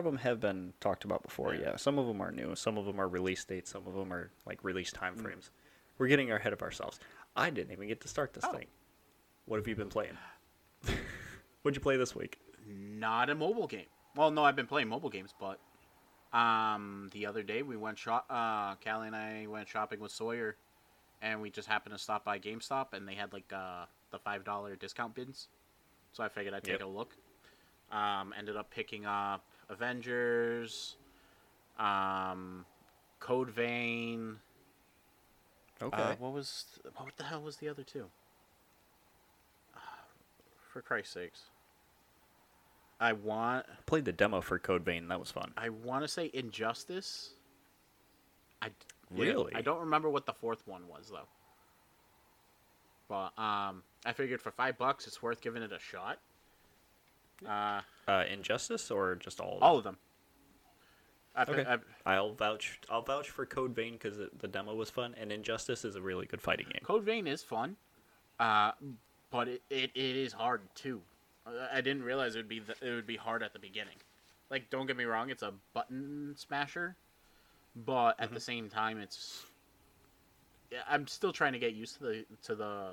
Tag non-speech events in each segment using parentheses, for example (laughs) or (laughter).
lot of them have been talked about before. Yeah. Yeah, some of them are new. Some of them are release dates. Some of them are like release time Mm. frames. We're getting ahead of ourselves. I didn't even get to start this Oh. thing. What have you been playing? (laughs) What'd you play this week? Not a mobile game. Well, no, I've been playing mobile games, but um, the other day we went shop. Uh, Callie and I went shopping with Sawyer, and we just happened to stop by GameStop, and they had like uh, the five dollar discount bins. So I figured I'd take Yep. a look. Um, ended up picking up Avengers, um, Code Vein. Okay. Uh, what was what the hell was the other two? (sighs) For Christ's sakes. I want played the demo for Code Vein. That was fun. I want to say Injustice. I Really? I don't remember what the fourth one was though. But um, I figured for five bucks, it's worth giving it a shot. Uh, Uh, Injustice or just all? Of them? all of them. I, Okay. I, I'll vouch. I'll vouch for Code Vein because the demo was fun, and Injustice is a really good fighting game. Code Vein is fun, uh, but it, it, it is hard too. I didn't realize it would be th- it would be hard at the beginning. Like, don't get me wrong, it's a button smasher, but at the same time, it's. I'm still trying to get used to the to the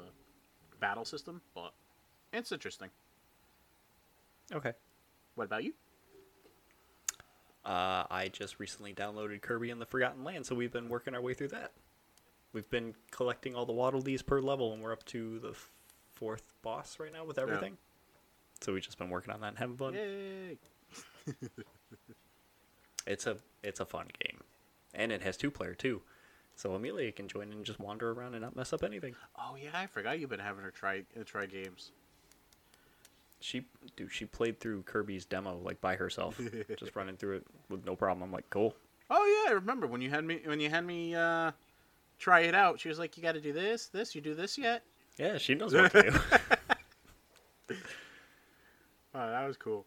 battle system, but it's interesting. Okay. What about you? Uh, I just recently downloaded Kirby and the Forgotten Land, so we've been working our way through that. We've been collecting all the Waddle Dees per level, and we're up to the fourth boss right now with everything. So we've just been working on that and having fun. Yay! (laughs) It's a it's a fun game, and it has two player too. So Amelia can join and just wander around and not mess up anything. Oh yeah, I forgot you've been having her try uh, try games. She dude, she played through Kirby's demo like by herself, (laughs) just running through it with no problem. I'm like, cool. Oh yeah, I remember when you had me when you had me uh, try it out. She was like, "You got to do this, this. You do this yet?" Yeah, she knows what to do. (laughs) Oh, that was cool.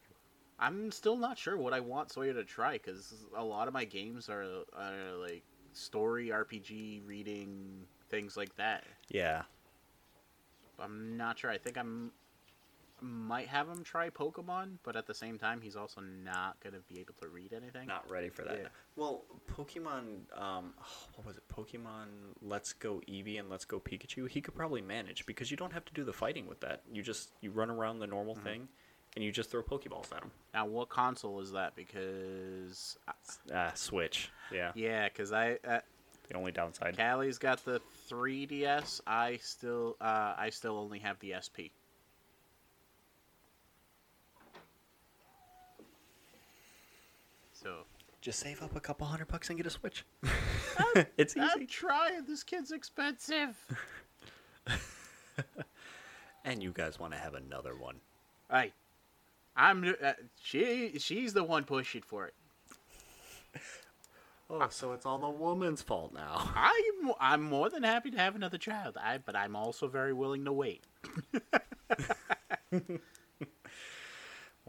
I'm still not sure what I want Sawyer to try because a lot of my games are, are like story RPG, reading things like that. yeah, I'm not sure. I think I'm might have him try Pokemon, but at the same time, he's also not gonna be able to read anything. not ready for that. Yeah. Well, Pokemon, um, what was it? Pokemon Let's Go Eevee and Let's Go Pikachu. He could probably manage because you don't have to do the fighting with that. You just you run around the normal thing, and you just throw Pokeballs at him. Now, what console is that? Because uh, Switch. Yeah, yeah, because I. Uh, the only downside. Callie's got the 3DS. I still, uh, I still only have the SP. So Just save up a couple hundred bucks and get a Switch. (laughs) it's easy. I'm trying. This kid's expensive. (laughs) And you guys want to have another one. Hey, I'm. Uh, she, she's the one pushing for it. Oh, so it's all the woman's fault now. (laughs) I'm, I'm more than happy to have another child. I, but I'm also very willing to wait.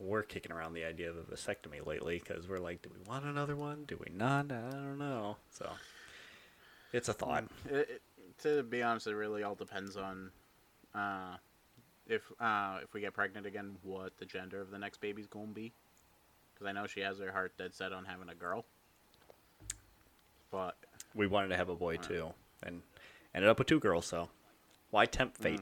We're kicking around the idea of a vasectomy lately because we're like, do we want another one? Do we not? I don't know. So it's a thought. It, it- to be honest, it really all depends on uh, if uh, if we get pregnant again, what the gender of the next baby's going to be. Because I know she has her heart dead set on having a girl. But We wanted to have a boy too, and ended up with two girls. So why tempt fate?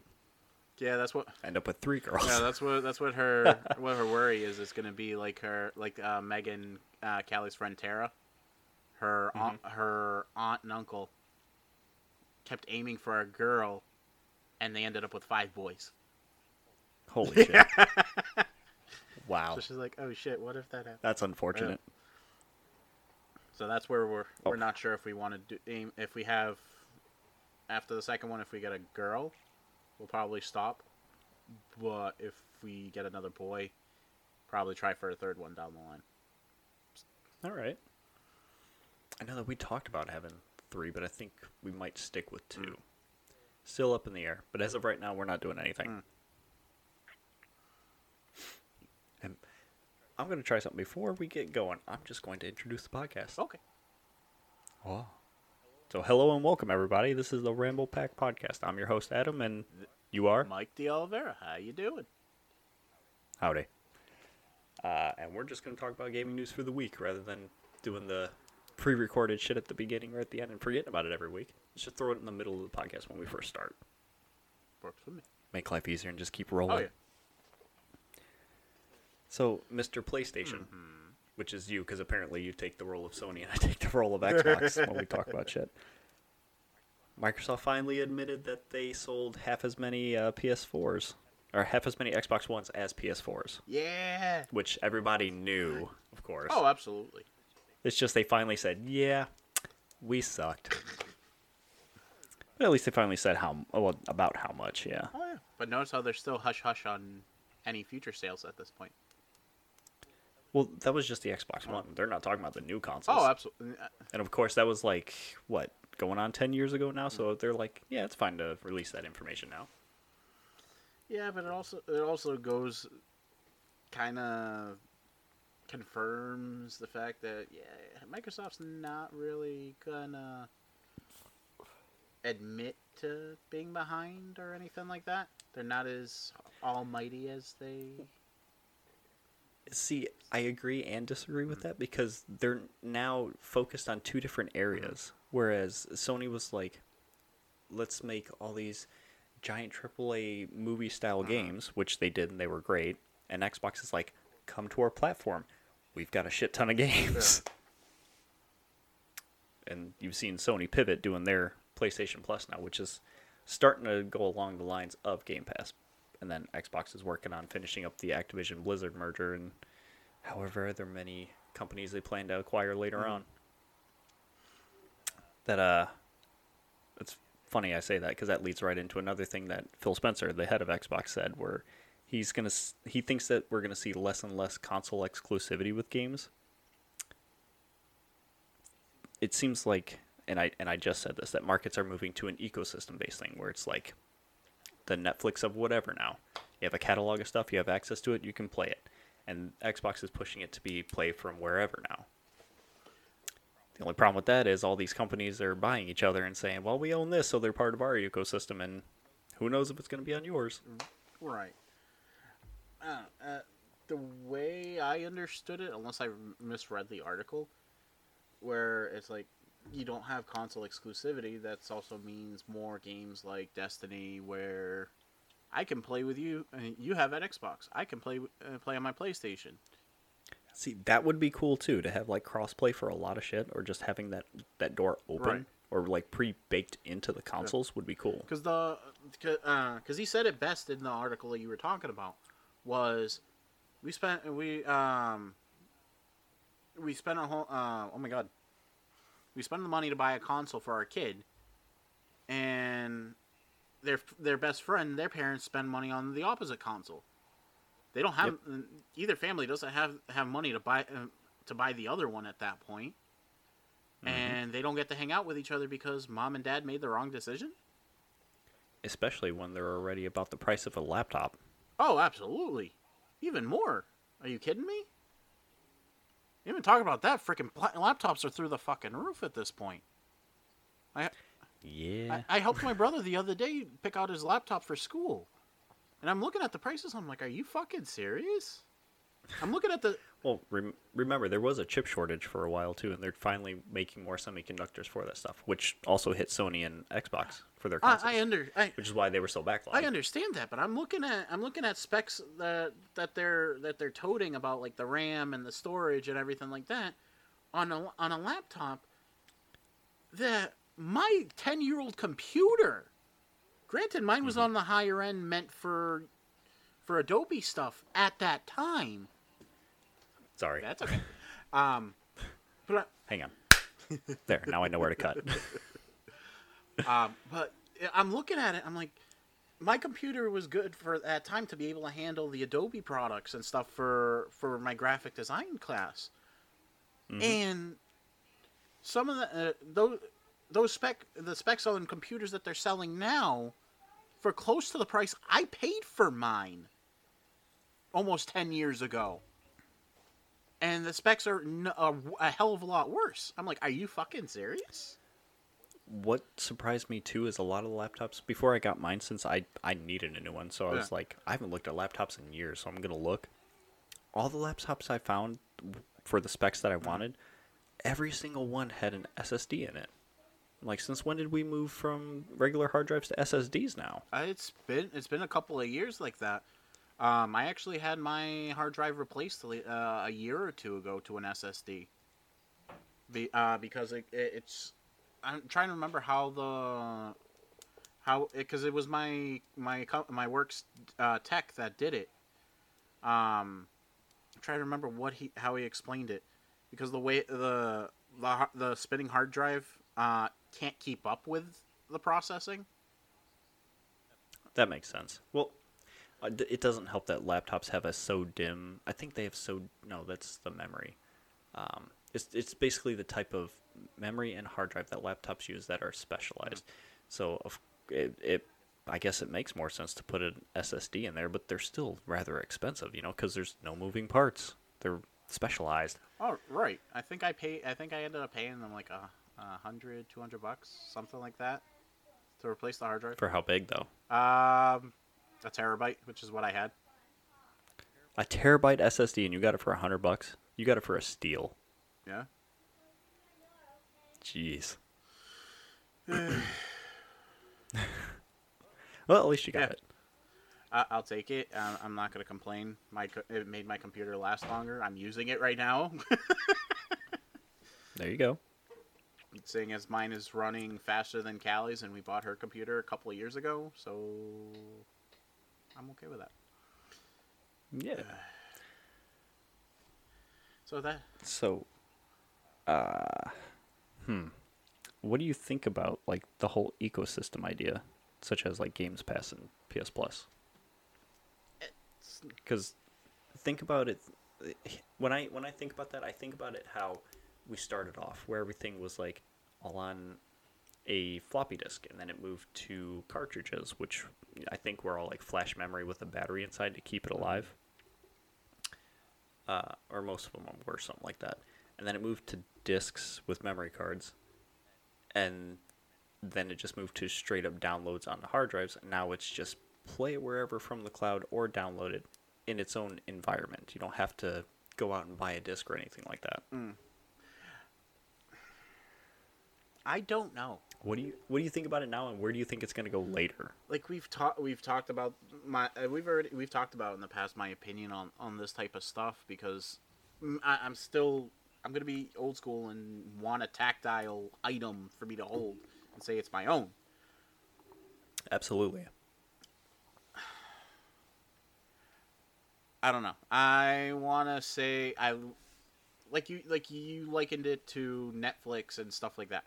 Yeah, that's what. End up with three girls. Yeah, that's what that's what her (laughs) what her worry is. It's gonna be like her like uh, Megan uh, Callie's friend Tara. Her aunt, her aunt and uncle kept aiming for a girl, and they ended up with five boys. Holy (laughs) shit! wow, So she's like, "Oh shit, what if that happened?" that's unfortunate. So that's where we're Oh. we're not sure if we want to do aim if we have after the second one if we get a girl, we'll probably stop. But if we get another boy, probably try for a third one down the line. All right. I know that we talked about having three, but I think we might stick with two. Still up in the air, but as of right now, we're not doing anything. Mm. And I'm going to try something before we get going. I'm just going to introduce the podcast. Okay. Oh. So, hello and welcome, everybody. This is the Ramble Pack Podcast. I'm your host, Adam, and you are? Mike De Oliveira, how you doing? Howdy. Uh, and we're just going to talk about gaming news for the week rather than doing the pre recorded shit at the beginning or at the end and forgetting about it every week. Let's just throw it in the middle of the podcast when we first start. Works for me. Make life easier and just keep rolling. Oh yeah. So, Mr. PlayStation, which is you, because apparently you take the role of Sony and I take the role of Xbox (laughs) when we talk about shit. Microsoft finally admitted that they sold half as many uh, PS4s, or half as many Xbox Ones as PS4s, Yeah. which everybody knew, of course. Oh, absolutely. It's just they finally said, yeah, we sucked. But at least they finally said how well, about how much, yeah. Oh yeah. But notice how they're still hush hush on any future sales at this point. Well, that was just the Xbox One. They're not talking about the new consoles. Oh, absolutely. And of course, that was like what going on ten years ago now. So they're like, yeah, it's fine to release that information now. Yeah, but it also it also goes kind of confirms the fact that yeah, Microsoft's not really gonna admit to being behind or anything like that. They're not as almighty as they. See, I agree and disagree with that because they're now focused on two different areas. Whereas Sony was like, let's make all these giant AAA movie style mm-hmm. games, which they did and they were great. And Xbox is like, come to our platform. We've got a shit ton of games. (laughs) And you've seen Sony pivot doing their PlayStation Plus now, which is starting to go along the lines of Game Pass. And then Xbox is working on finishing up the Activision Blizzard merger and however other many companies they plan to acquire later on. That uh it's funny I say that because that leads right into another thing that Phil Spencer, the head of Xbox, said, where he's gonna he thinks that we're gonna see less and less console exclusivity with games. It seems like, and I and I just said this, that markets are moving to an ecosystem based thing where it's like the Netflix of whatever now. You have a catalog of stuff, you have access to it, you can play it. And Xbox is pushing it to be play from wherever now. The only problem with that is all these companies are buying each other and saying, "Well, we own this, so they're part of our ecosystem," and who knows if it's going to be on yours? Right. Uh, uh, the way I understood it, unless I misread the article, where it's like you don't have console exclusivity, that also means more games like Destiny, where I can play with you, and you have at Xbox. I can play uh, play on my PlayStation. See, that would be cool too to have like crossplay for a lot of shit, or just having that that door open Right. or like pre-baked into the consoles would be cool. Because the because he said it best in the article that you were talking about was we spent we um we spent a whole uh, oh my god we spend the money to buy a console for our kid and their their best friend their parents spend money on the opposite console they don't have either family doesn't have have money to buy uh, to buy the other one at that point and they don't get to hang out with each other because mom and dad made the wrong decision Especially when they're already about the price of a laptop. Oh, absolutely. Even more. Are you kidding me? Even talking about that, freaking laptops are through the fucking roof at this point. I, Yeah. I I helped my brother the other day pick out his laptop for school, and I'm looking at the prices. I'm like, are you fucking serious? I'm looking at the. (laughs) Well, rem- remember there was a chip shortage for a while too, and they're finally making more semiconductors for that stuff, which also hit Sony and Xbox for their I, I under. I, which is why they were so backlogged. I understand that, but I'm looking at I'm looking at specs that that they're that they're toting about like the RAM and the storage and everything like that on a on a laptop that my 10 year old computer granted mine was on the higher end meant for for Adobe stuff at that time Sorry, that's okay um but hang on. there, now I know where to cut. (laughs) Um, but I'm looking at it. I'm like, my computer was good for that time to be able to handle the Adobe products and stuff for for my graphic design class. And some of the uh, those those spec the specs on computers that they're selling now for close to the price I paid for mine almost 10 years ago. And the specs are a hell of a lot worse. I'm like, are you fucking serious? What surprised me too is a lot of the laptops before I got mine since I I needed a new one. So I was like, I haven't looked at laptops in years, so I'm gonna look. All the laptops I found for the specs that I wanted, every single one had an SSD in it. Like, since when did we move from regular hard drives to SSDs now? Uh, It's been it's been a couple of years like that. Um, I actually had my hard drive replaced uh, a year or two ago to an SSD. Be, uh, because it, it, it's I'm trying to remember how the how because it, was my my my works uh, tech that did it. Um, I'm trying to remember what he how he explained it because the way the the the spinning hard drive uh, can't keep up with the processing. That makes sense. Well, uh, it doesn't help that laptops have a SO-DIMM. I think they have so no. That's the memory. Um, it's it's basically the type of memory and hard drive that laptops use that are specialized. So of it, it I guess it makes more sense to put an SSD in there, but they're still rather expensive, you know, because there's no moving parts. They're specialized. Oh, right. I think I pay. I think I ended up paying them like a, a hundred, two hundred bucks, something like that, to replace the hard drive. For how big though? Um, a terabyte, which is what I had. A terabyte SSD, and you got it for a hundred bucks. You got it for a steal. Yeah. Jeez. (sighs) well, at least you got Yeah. it. I, I'll take it. Um, I'm not gonna complain. My co- it made my computer last longer. I'm using it right now. (laughs) There you go. Seeing as mine is running faster than Callie's, and we bought her computer a couple of years ago, so I'm okay with that. Yeah. So that So, uh, hmm. What do you think about like the whole ecosystem idea, such as like Games Pass and PS Plus? Because think about it. When I when I think about that, I think about it how we started off, where everything was like all on a floppy disk, and then it moved to cartridges, which I think were all like flash memory with a battery inside to keep it alive. Uh, or most of them were something like that. And then it moved to discs with memory cards, and then it just moved to straight up downloads onto hard drives. And now it's just play it wherever from the cloud or download it in its own environment. You don't have to go out and buy a disc or anything like that. I don't know. What do you What do you think about it now, and where do you think it's going to go later? like we've talked we've talked about my uh, we've already we've talked about in the past my opinion on on this type of stuff because mm, I'm still I'm gonna be old school and want a tactile item for me to hold and say it's my own. Absolutely. I don't know. I want to say I like you like you likened it to Netflix and stuff like that.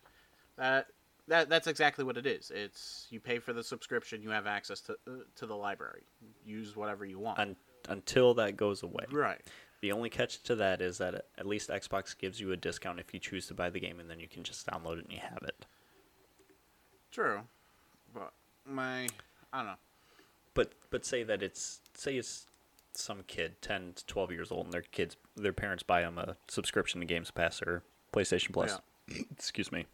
That that that's exactly what it is. It's you pay for the subscription, you have access to uh, to the library. Use whatever you want. Un- until that goes away. right. The only catch to that is that at least Xbox gives you a discount if you choose to buy the game, and then you can just download it and you have it. True. But my I don't know. But but say that it's say it's some kid, ten to twelve years old, and their kids, their parents buy them a subscription to Games Pass or PlayStation Plus. (coughs) Excuse me.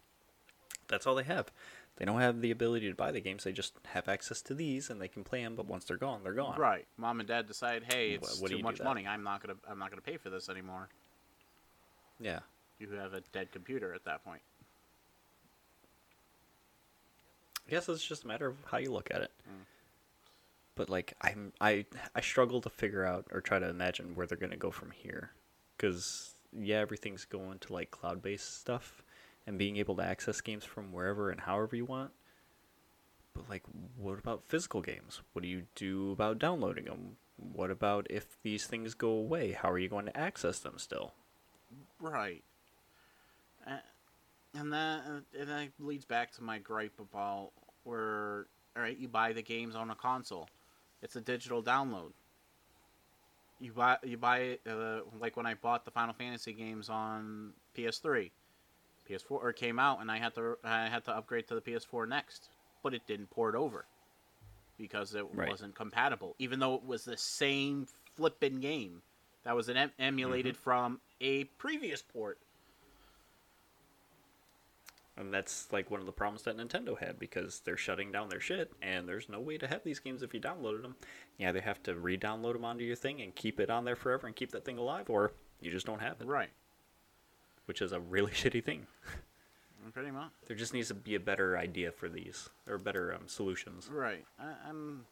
That's all they have. They don't have the ability to buy the games. They just have access to these, and they can play them. But once they're gone, they're gone. Right. Mom and dad decide, hey, it's what do too much money. I'm not gonna I'm not gonna pay for this anymore. Yeah. You have a dead computer at that point. I guess it's just a matter of how you look at it. Mm. But like I'm I I struggle to figure out or try to imagine where they're going to go from here cuz yeah, everything's going to like cloud-based stuff and being able to access games from wherever and however you want. But like what about physical games? What do you do about downloading them? What about if these things go away? How are you going to access them still? Right. Uh, and that and that leads back to my gripe about where all right, you buy the games on a console. It's a digital download. You buy you buy it uh, like when I bought the Final Fantasy games on PS3. PS4 or came out and I had to I had to upgrade to the PS4 next, but it didn't port over because it Right. wasn't compatible even though it was the same flippin' game that was an em- emulated mm-hmm. from a previous port. And that's like one of the problems that Nintendo had because they're shutting down their shit, and there's no way to have these games if you downloaded them. Yeah, they have to re-download them onto your thing and keep it on there forever and keep that thing alive, or you just don't have it, Right. Which is a really (laughs) shitty thing. Pretty much. There just needs to be a better idea for these, or better um, solutions. Right. I, I'm.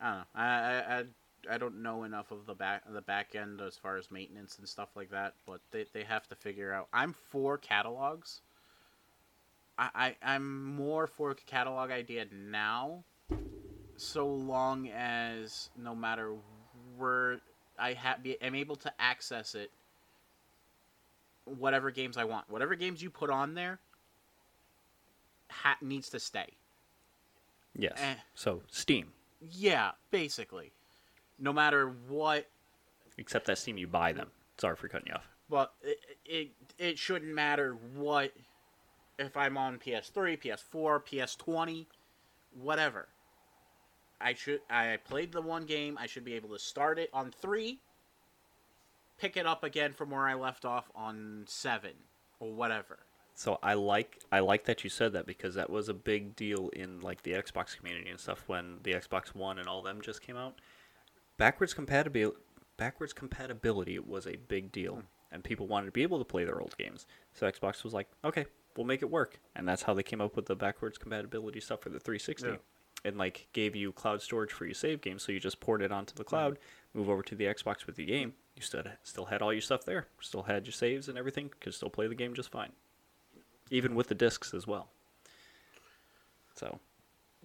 I don't know. I, I I I don't know enough of the back the back end as far as maintenance and stuff like that, but they they have to figure out. I'm for catalogs. I, I I'm more for a catalog idea now, so long as no matter where I have be am able to access it. Whatever games I want, whatever games you put on there, ha- needs to stay. Yes. Eh. So Steam, Yeah, basically. No matter what, except that Steam you buy them. Sorry for cutting you off. but it, it it shouldn't matter what if I'm on PS3, PS4, PS20, whatever. I should I played the one game, I should be able to start it on 3, pick it up again from where I left off on 7 or whatever. So I like I like that you said that because that was a big deal in like the Xbox community and stuff when the Xbox One and all them just came out. Backwards compatibility backwards compatibility was a big deal hmm. and people wanted to be able to play their old games. So Xbox was like, "Okay, we'll make it work." And that's how they came up with the backwards compatibility stuff for the 360. Yeah. And like gave you cloud storage for your save games, so you just port it onto the cloud, hmm. move over to the Xbox with the game. You still still had all your stuff there, still had your saves and everything, could still play the game just fine even with the discs as well. So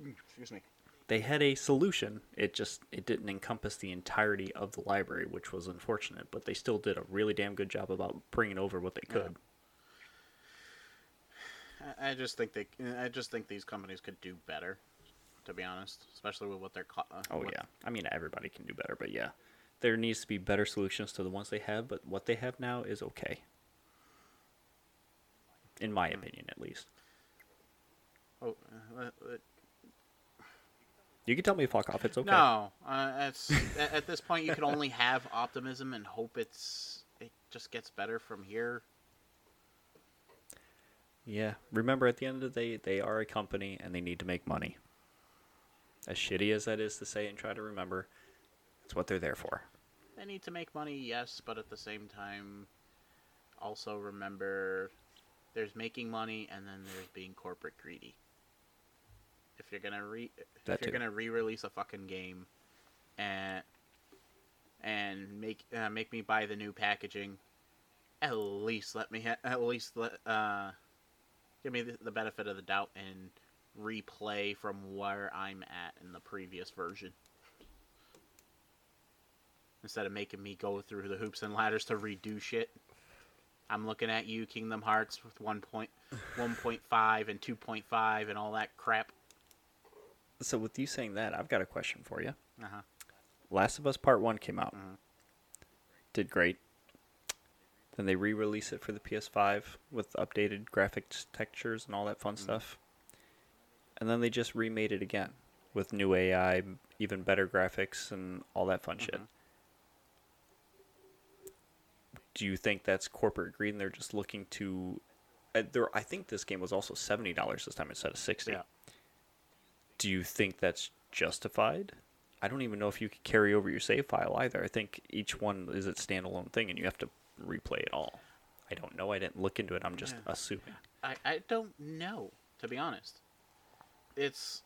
Excuse me. they had a solution. It just it didn't encompass the entirety of the library, which was unfortunate. But they still did a really damn good job about bringing over what they could. I- I just think they I just think these companies could do better, to be honest, especially with what they're co- uh, Oh what- yeah, I mean everybody can do better, but yeah, there needs to be better solutions to the ones they have. But what they have now is okay, in my opinion, at least. Oh, uh, uh, You can tell me fuck off. It's okay. No, uh, at this point you can only (laughs) have optimism and hope it's it just gets better from here. Yeah. Remember, at the end of the day, they are a company and they need to make money. As shitty as that is to say and try to remember, it's what they're there for. They need to make money, yes, but at the same time, also remember there's making money and then there's being corporate greedy. If you're gonna re if That you're too. gonna re-release a fucking game, and and make uh, make me buy the new packaging, at least let me ha- at least let uh give me the, the benefit of the doubt and replay from where I'm at in the previous version. Instead of making me go through the hoops and ladders to redo shit. I'm looking at you, Kingdom Hearts with 1. Point, 1.5 and 2.5 and all that crap. So, with you saying that, I've got a question for you. Uh-huh. Last of Us Part 1 came out. Mhm. Did great. Then they re release it for the PS5 with updated graphics, textures, and all that fun stuff. And then they just remade it again with new AI, even better graphics, and all that fun shit. Do you think that's corporate greed and they're just looking to. Uh, there, I think this game was also $70 this time instead of 60 Yeah. do you think that's justified? I don't even know if you could carry over your save file either. I think each one is its standalone thing, and you have to replay it all. I don't know. I didn't look into it. I'm just Yeah. assuming. I, I don't know, to be honest. It's.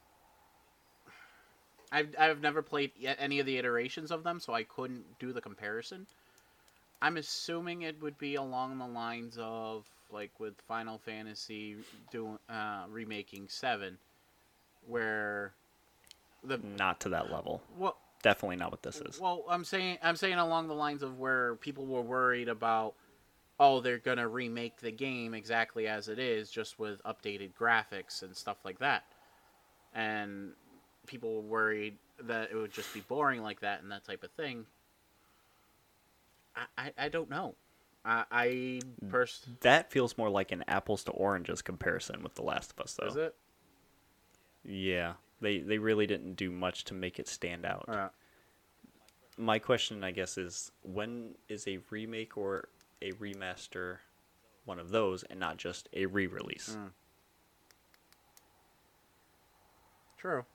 I've, I've never played yet any of the iterations of them, so I couldn't do the comparison. I'm assuming it would be along the lines of, like, with Final Fantasy doing uh, remaking 7, where the. Not to that level. Well, Definitely not what this is. Well, I'm saying I'm saying along the lines of where people were worried about, oh, they're gonna remake the game exactly as it is, just with updated graphics and stuff like that, and people were worried that it would just be boring like that and that type of thing. I I, don't know. I I pers- That feels more like an apples to oranges comparison with The Last of Us, though. is it? Yeah, they they really didn't do much to make it stand out. Uh, My question, I guess, is when is a remake or a remaster one of those and not just a re-release. Mm. True.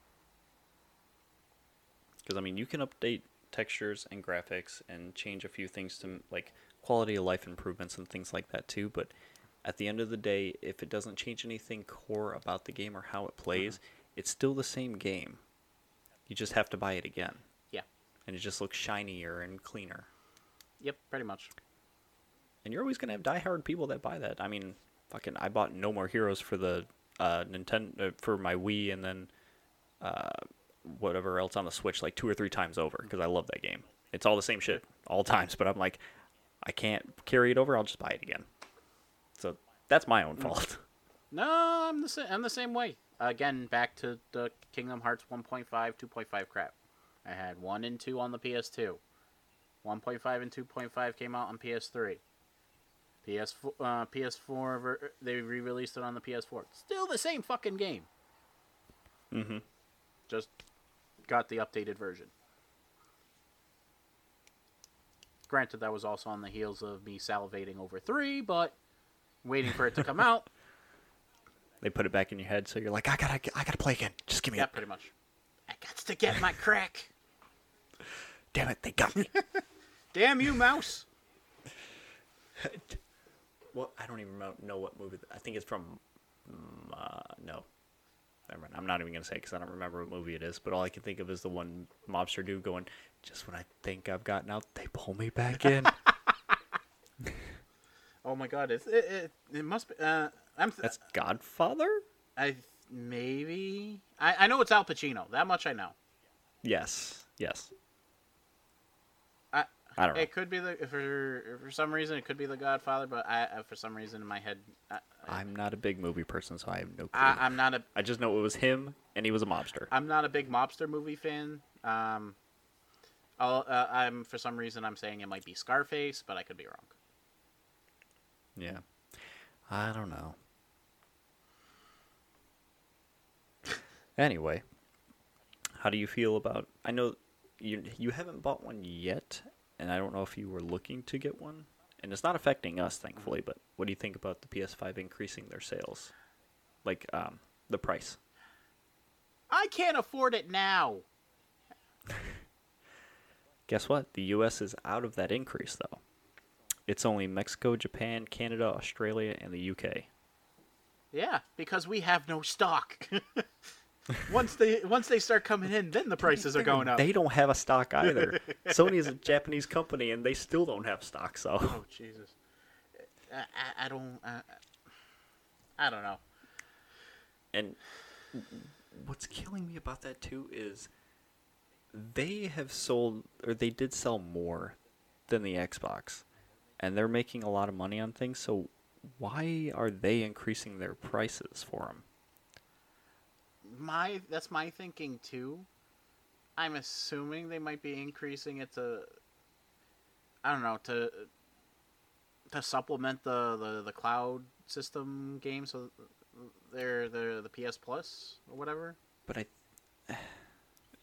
Because I mean, you can update textures and graphics and change a few things to like quality of life improvements and things like that too. But at the end of the day, if it doesn't change anything core about the game or how it plays, it's still the same game. You just have to buy it again, Yeah. and it just looks shinier and cleaner. Yep. Pretty much. And you're always gonna have diehard people that buy that. I mean, fucking, I bought No More Heroes for the uh, Nintendo uh, for my Wii, and then uh, whatever else on the Switch like two or three times over because I love that game. It's all the same shit all (laughs) times, but I'm like, I can't carry it over. I'll just buy it again. So that's my own fault. (laughs) No, I'm the same. I'm the same way. Again, back to the Kingdom Hearts 1.5, 2.5 crap. I had one and two on the PS2. 1.5 and 2.5 came out on PS3. PS4, uh, PS4, they re-released it on the PS4. Still the same fucking game. mm-hmm. Just got the updated version. Granted, that was also on the heels of me salivating over three, but waiting for it to come out. (laughs) They put it back in your head, so you're like, I gotta, I gotta play again. Just give me Yeah, it. pretty much. I got to get my crack. (laughs) Damn it, they got me. (laughs) Damn you, mouse. well, I don't even know- know what movie. I think it's from. mm, Uh, no, never mind. I'm not even gonna say because I don't remember what movie it is. But all I can think of is the one mobster dude going, "Just when I think I've gotten out, they pull me back in." (laughs) Oh my god, it's, it, it, it must be. Uh, I'm. Th- That's Godfather. I maybe. I, I know it's Al Pacino. That much I know. Yes. Yes. I, don't know. It could be the for for some reason it could be the Godfather, but I for some reason in my head I, I'm not a big movie person, so I have no clue. I, I'm not a I just know it was him, and he was a mobster. I'm not a big mobster movie fan. Um, I'll, uh, I'm for some reason I'm saying it might be Scarface, but I could be wrong. Yeah. I don't know. Anyway, how do you feel about I know you you haven't bought one yet and I don't know if you were looking to get one. And it's not affecting us thankfully, but what do you think about the PS5 increasing their sales? Like um the price. I can't afford it now. (laughs) Guess what? The US is out of that increase though. It's only Mexico, Japan, Canada, Australia, and the UK. Yeah, because we have no stock. (laughs) once they once they start coming in, then the prices are going up. They don't have a stock either. (laughs) Sony is a Japanese company, and they still don't have stock. So Oh Jesus! I, I, I don't. I, I don't know. and what's killing me about that too is they have sold or they did sell more than the Xbox, and they're making a lot of money on things. So why are they increasing their prices for them? My that's my thinking too. I'm assuming they might be increasing it to. I don't know to. To supplement the, the, the cloud system game, so they're the the PS Plus or whatever. But I.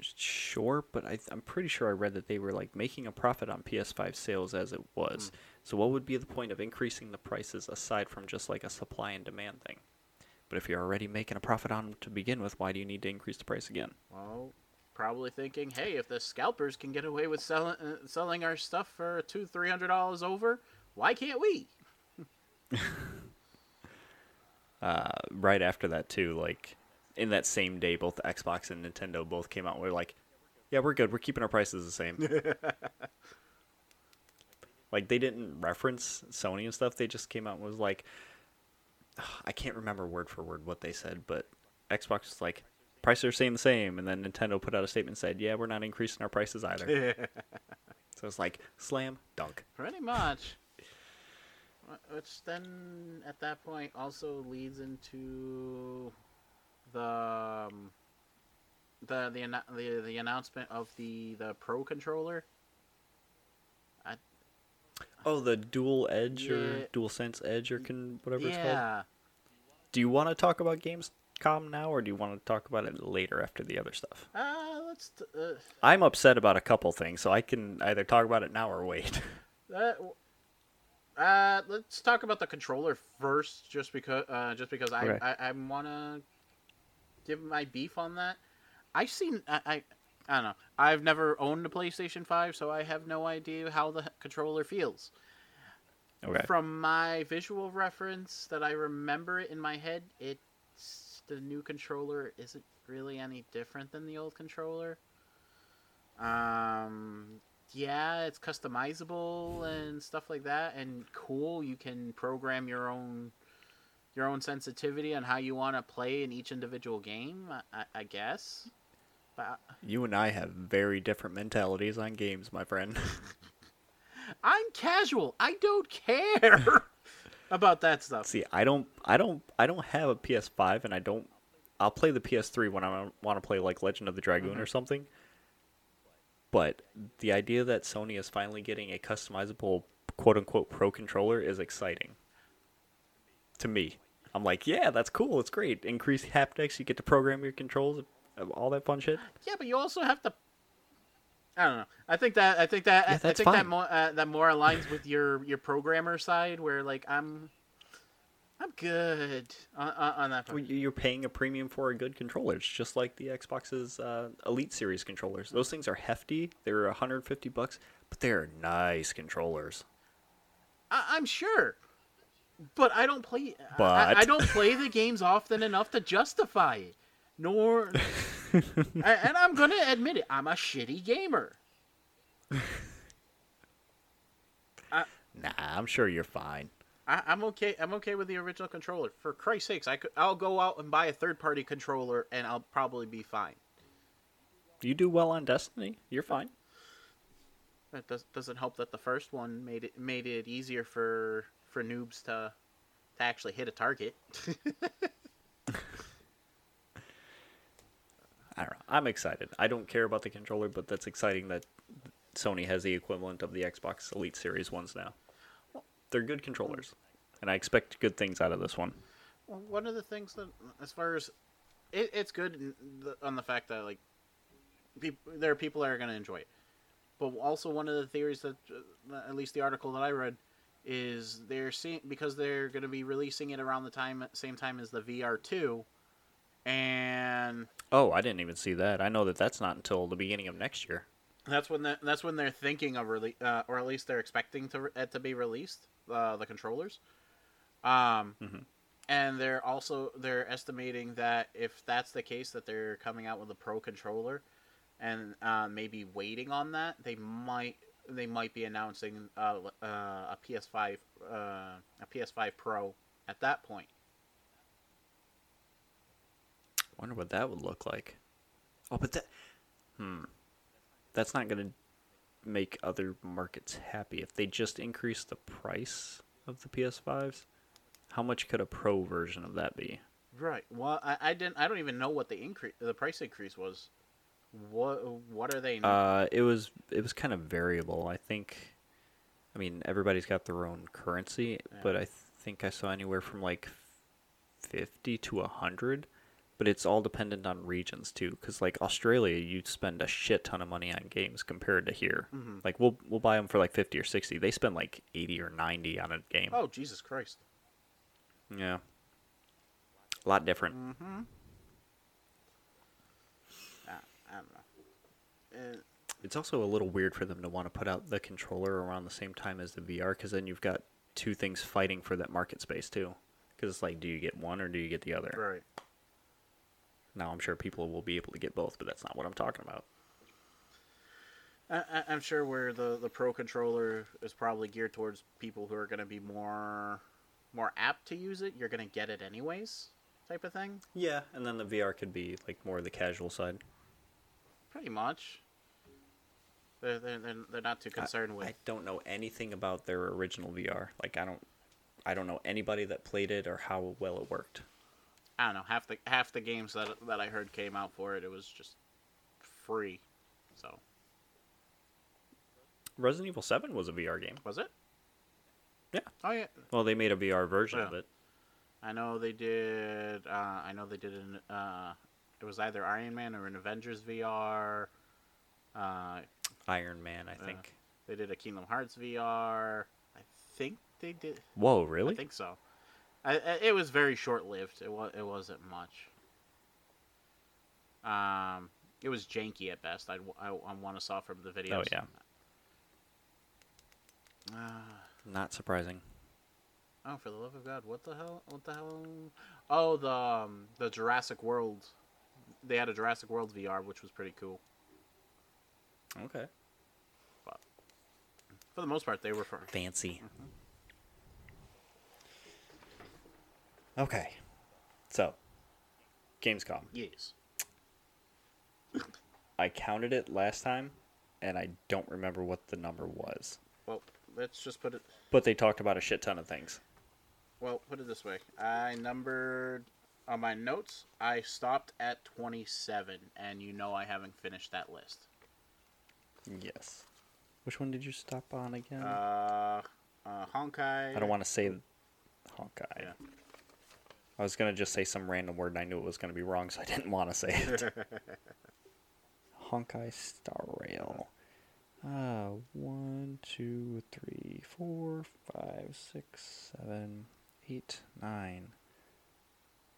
Sure, but I, I'm pretty sure I read that they were like making a profit on PS5 sales as it was. Hmm. So what would be the point of increasing the prices aside from just like a supply and demand thing? But if you're already making a profit on them to begin with, why do you need to increase the price again? Well, probably thinking, hey, if the scalpers can get away with selling uh, selling our stuff for two three hundred dollars over, why can't we? (laughs) Uh, right after that too, like in that same day, both Xbox and Nintendo both came out. and We're like, yeah, we're good. We're keeping our prices the same. (laughs) like they didn't reference Sony and stuff. They just came out and was like, I can't remember word for word what they said, but Xbox was like, prices are staying the same, and then Nintendo put out a statement and said, yeah, we're not increasing our prices either. (laughs) so it's like slam dunk. Pretty much. Which then, at that point, also leads into the um, the the, the the announcement of the the Pro controller. I, Oh, the Dual Edge or Dual Sense Edge or can whatever it's called. yeah, Do you want to talk about Gamescom now, or do you want to talk about it later after the other stuff? uh, let's. T- uh, I'm upset about a couple things, so I can either talk about it now or wait. that, (laughs) w- Uh, let's talk about the controller first, just because uh, just because I Okay. I, I want to give my beef on that. I've seen I, I don't know. I've never owned a PlayStation Five, so I have no idea how the controller feels. Okay. From my visual reference that I remember it in my head, it's the new controller isn't really any different than the old controller. Um, yeah, it's customizable and stuff like that, and cool. You can program your own your own sensitivity on how you want to play in each individual game. I, I guess. But You and I have very different mentalities on games, my friend. (laughs) I'm casual. I don't care (laughs) about that stuff. See, I don't, I don't, I don't have a PS5, and I don't. I'll play the PS3 when I want to play like Legend of the Dragoon mm-hmm. or something. But the idea that Sony is finally getting a customizable "quote unquote" pro controller is exciting. To me, I'm like, yeah, that's cool. It's great. Increased haptics. You get to program your controls, all that fun shit. Yeah, but you also have to. I don't know. I think that I think that Yeah, I that's think that more uh, that more aligns with your your programmer side, where like I'm, I'm good on, on, that. Well, You're paying a premium for a good controller. It's just like the Xbox's uh, Elite Series controllers. Those things are hefty. They're 150 bucks, but they're nice controllers. I, I'm sure, but I don't play. I, But- I don't play the games often enough to justify it. Nor, (laughs) and I'm gonna admit it. I'm a shitty gamer. (laughs) Nah, I'm sure you're fine. I, I'm okay. I'm okay with the original controller. For Christ's sakes, I could. I'll go out and buy a third party controller, and I'll probably be fine. You do well on Destiny. You're fine. That does, doesn't help that the first one made it made it easier for for noobs to to actually hit a target. (laughs) I don't know. I'm excited. I don't care about the controller, but that's exciting that Sony has the equivalent of the Xbox Elite Series ones now. They're good controllers, and I expect good things out of this one. One of the things that, as far as it, it's good on the fact that like people, there are people that are going to enjoy it, but also one of the theories that, uh, at least the article that I read, is they're seeing because they're going to be releasing it around the time same time as the VR two, and Oh, I didn't even see that. I know that that's not until the beginning of next year. That's when the, that's when they're thinking of release, uh, or at least they're expecting to it to be released. Uh, the controllers, um, Mhm. and they're also they're estimating that if that's the case, that they're coming out with a pro controller, and uh, maybe waiting on that, they might they might be announcing uh, uh, a PS5 uh, a PS5 Pro at that point. Wonder what that would look like. Oh, but that, hmm, that's not gonna make other markets happy if they just increase the price of the PS5s. How much could a pro version of that be? Right. Well, I, I didn't. I don't even know what the increase the price increase was. What what are they? Uh, it was it was kind of variable. I think, I mean, everybody's got their own currency, Yeah. but I think I saw anywhere from like fifty to a hundred. But it's all dependent on regions too, because like Australia, you spend a shit ton of money on games compared to here. Mhm. Like we'll we'll buy them for like fifty or sixty. They spend like eighty or ninety on a game. Oh Jesus Christ! Yeah, a lot different. Mm-hmm. I, I don't know. Uh, It's also a little weird for them to want to put out the controller around the same time as the VR, because then you've got two things fighting for that market space too. Because it's like, do you get one or do you get the other? right. Now I'm sure people will be able to get both, but that's not what I'm talking about. I, I, I'm sure where the the pro controller is probably geared towards people who are going to be more more apt to use it. You're going to get it anyways, type of thing. Yeah, and then the VR could be like more the casual side. Pretty much. They're they're, they're, they're not too concerned with. I don't know anything about their original VR. Like I don't, I don't know anybody that played it or how well it worked. I don't know half the half the games that that I heard came out for it. It was just free. So Resident Evil Seven was a VR game. was it? Yeah. Oh yeah. Well, they made a VR version of it. I know they did. Uh, I know they did an. Uh, it was either Iron Man or an Avengers VR. Uh, Iron Man, I Yeah. think. they did a Kingdom Hearts VR. I think they did. Whoa, really? I think so. I, I, it was very short lived. It was. It wasn't much. Um, it was janky at best. I'd, I I want to saw from the videos. Oh, yeah. Uh, Not surprising. oh, for the love of God! What the hell? What the hell? Oh, the um, the Jurassic World. They had a Jurassic World VR, which was pretty cool. Okay. But For the most part, they were for. Fancy. Okay. So, Gamescom. Yes. I counted it last time, and I don't remember what the number was. Well, let's just put it. But they talked about a shit ton of things. Well, put it this way. I numbered on my notes. I stopped at twenty-seven, and you know I haven't finished that list. Yes. Which one did you stop on again? Uh, uh Honkai. I don't want to say Honkai. Yeah. I was gonna just say some random word and I knew it was gonna be wrong, so I didn't want to say it. (laughs) Honkai Star Rail. Uh, one, two, three, four, five, six, seven, eight, nine,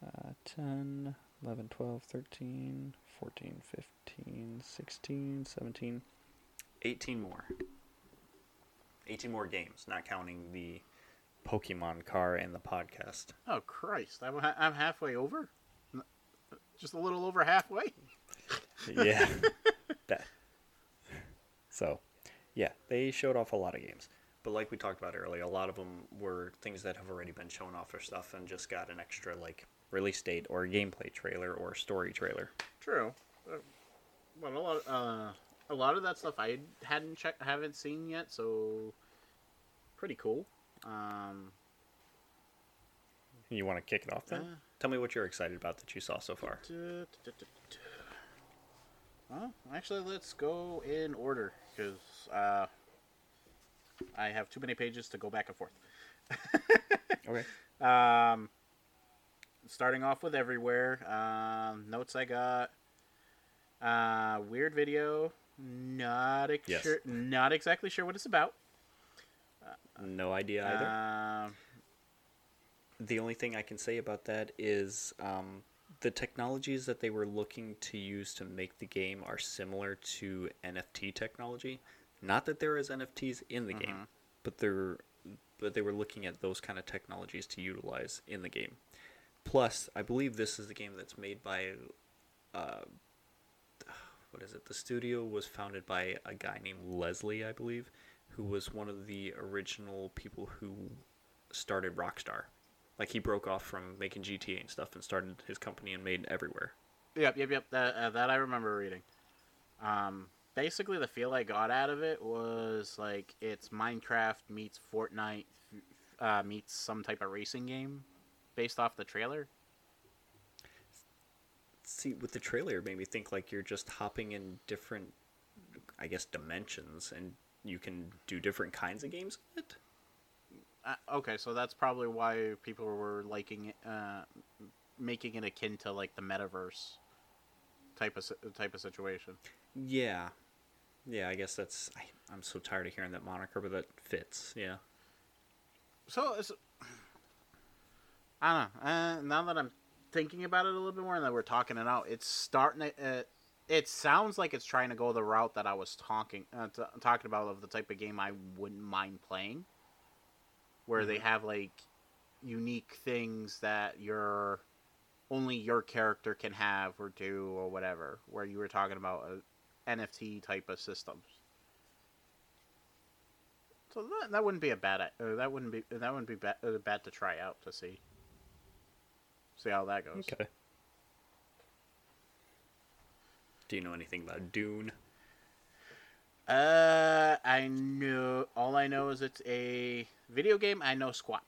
uh, 10, 11, 12, 13, 14, 15, 16, 17, 18 more. 18 more games, not counting the Pokemon car and the podcast. Oh Christ! I'm ha- I'm halfway over. Just a little over halfway. (laughs) yeah. (laughs) that. So, yeah, they showed off a lot of games. But like we talked about earlier, a lot of them were things that have already been shown off or stuff and just got an extra like release date or gameplay trailer or story trailer. True. Uh, But a lot, uh, a lot of that stuff I hadn't checked, haven't seen yet, so pretty cool. Um, You want to kick it off then? Uh. Tell me what you're excited about that you saw so far. Well, actually, let's go in order because uh, I have too many pages to go back and forth. (laughs) Okay. Um, starting off with everywhere. Um, notes I got. Uh, weird video. Not ex- Yes. sure, not exactly sure what it's about. No idea either. Um, the only thing I can say about that is um, the technologies that they were looking to use to make the game are similar to NFT technology. Not that there is NFTs in the game, but they're but they were looking at those kind of technologies to utilize in the game. Plus, I believe this is the game that's made by uh, what is it? The studio was founded by a guy named Leslie, I believe, who was one of the original people who started Rockstar. Like he broke off from making GTA and stuff and started his company and made everywhere. Yep, yep, yep. That uh, that I remember reading. Um, basically, the feel I got out of it was like it's Minecraft meets Fortnite uh, meets some type of racing game, based off the trailer. See, with the trailer, it made me think like you're just hopping in different, I guess, dimensions, and you can do different kinds of games with it. Uh, okay, so that's probably why people were liking it, uh, making it akin to like the metaverse type of type of situation. Yeah, yeah. I guess that's. I, I'm so tired of hearing that moniker, but that fits. Yeah. So it's, I don't know. Uh, now that I'm thinking about it a little bit more, and that we're talking it out, it's starting to. Uh, it sounds like it's trying to go the route that I was talking uh, t- talking about of the type of game I wouldn't mind playing, where they have like unique things that your only your character can have or do or whatever. Where you were talking about uh, NFT type of systems. So that, that wouldn't be a bad uh, that wouldn't be that wouldn't be bad, uh, bad to try out to see see how that goes. Okay. Do you know anything about Dune? Uh, I know all I know is it's a video game. I know squat.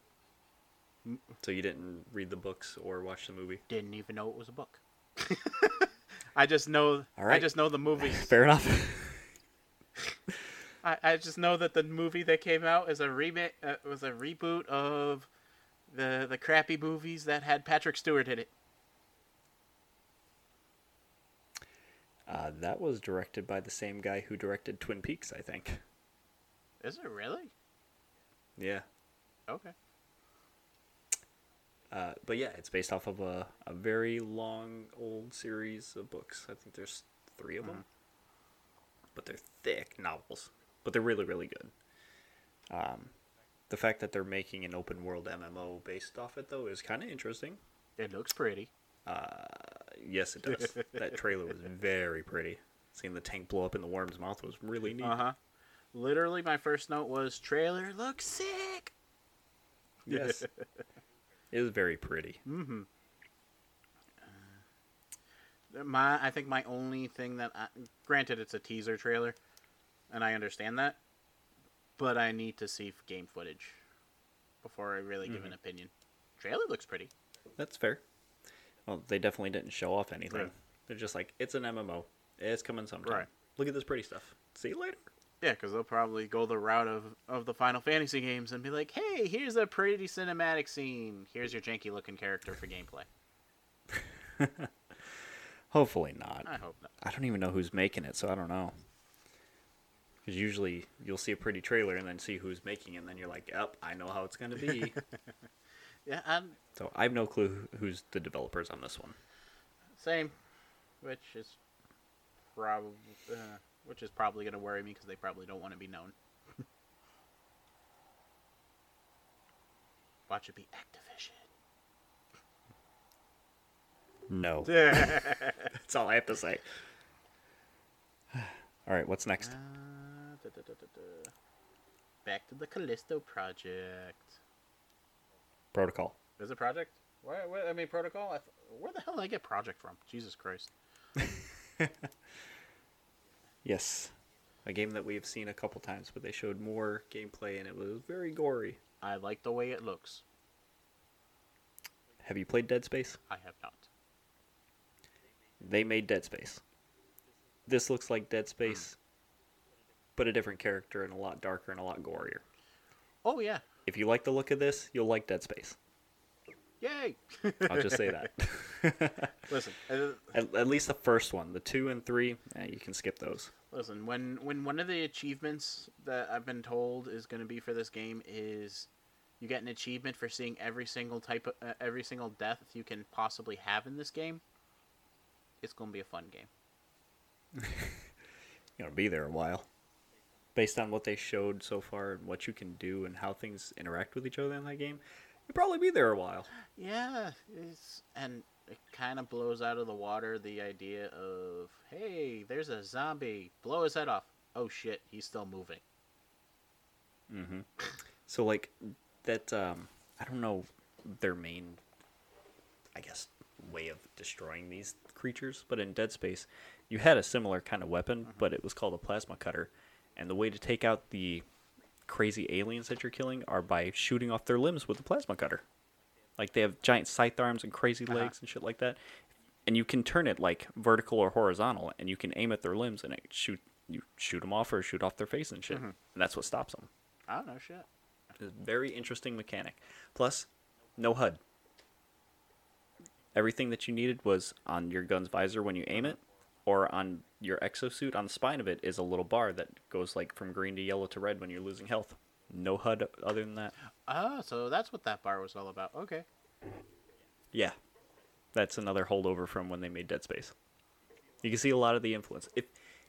So you didn't read the books or watch the movie? Didn't even know it was a book. (laughs) I just know. All I just know the movie. (laughs) Fair enough. (laughs) I, I just know that the movie that came out is a remake. Uh, was a reboot of the the crappy movies that had Patrick Stewart in it. Uh, that was directed by the same guy who directed Twin Peaks, I think. Is it really? Yeah. Okay. Uh, but yeah, it's based off of a, a very long old series of books. I think there's three of them, but they're thick novels. But they're really really good. Um, the fact that they're making an open world MMO based off it though is kind of interesting. It looks pretty. Yes, it does. (laughs) that trailer was very pretty. Seeing the tank blow up in the worm's mouth was really neat. Uh huh. Literally, my first note was trailer looks sick. Yes, (laughs) it was very pretty. Mm hmm. My, I think my only thing that, I, granted, it's a teaser trailer, and I understand that, but I need to see game footage before I really give an opinion. Trailer looks pretty. That's fair. Well, they definitely didn't show off anything. Right. They're just like, it's an MMO. It's coming sometime. Right. Look at this pretty stuff. See you later. Yeah, because they'll probably go the route of, of the Final Fantasy games and be like, hey, here's a pretty cinematic scene. Here's your janky looking character for gameplay. (laughs) Hopefully not. I hope not. I don't even know who's making it, so I don't know. Because usually you'll see a pretty trailer and then see who's making it, and then you're like, yep, I know how it's going to be. (laughs) Yeah, and so I have no clue who's the developers on this one. same, which is probably uh, which is probably going to worry me because they probably don't want to be known. (laughs) Watch it be Activision. No. (laughs) That's all I have to say. (sighs) All right, what's next? Uh, da, da, da, da, da. Back to the Callisto project. Protocol. Is it project? Where, where, I mean, protocol. I th- where the hell did I get project from? Jesus Christ. (laughs) Yes. A game that we have seen a couple times, but they showed more gameplay and it was very gory. I like the way it looks. Have you played Dead Space? I have not. They made Dead Space. This looks like Dead Space, hmm. but a different character and a lot darker and a lot gorier. Oh yeah. If you like the look of this, you'll like Dead Space. Yay. I'll just say that. (laughs) listen, (laughs) uh, at, at least the first one. The two and three, eh, you can skip those. listen. When when one of the achievements that I've been told is going to be for this game is you get an achievement for seeing every single type of uh, every single death you can possibly have in this game. It's going to be a fun game. (laughs) You're gonna be there a while. Based on what they showed so far and what you can do and how things interact with each other in that game, you'll probably be there a while. Yeah, it's and it kind of blows out of the water the idea of hey, there's a zombie, blow his head off. Oh shit, he's still moving. Mhm. (laughs) So like that um I don't know their main I guess way of destroying these creatures, but in Dead Space you had a similar kind of weapon, but it was called a plasma cutter. And the way to take out the crazy aliens that you're killing are by shooting off their limbs with a plasma cutter. Like they have giant scythe arms and crazy Uh-huh. legs and shit like that. And you can turn it like vertical or horizontal, and you can aim at their limbs and it shoot you shoot them off or shoot off their face and shit. And that's what stops them. I don't know shit. It's a very interesting mechanic. Plus, no HUD. Everything that you needed was on your gun's visor when you aim it, or on your exosuit on the spine of it is a little bar that goes like from green to yellow to red when you're losing health. No HUD other than that. Oh, so that's what that bar was all about. Okay. Yeah. That's another holdover from when they made Dead Space. You can see a lot of the influence. If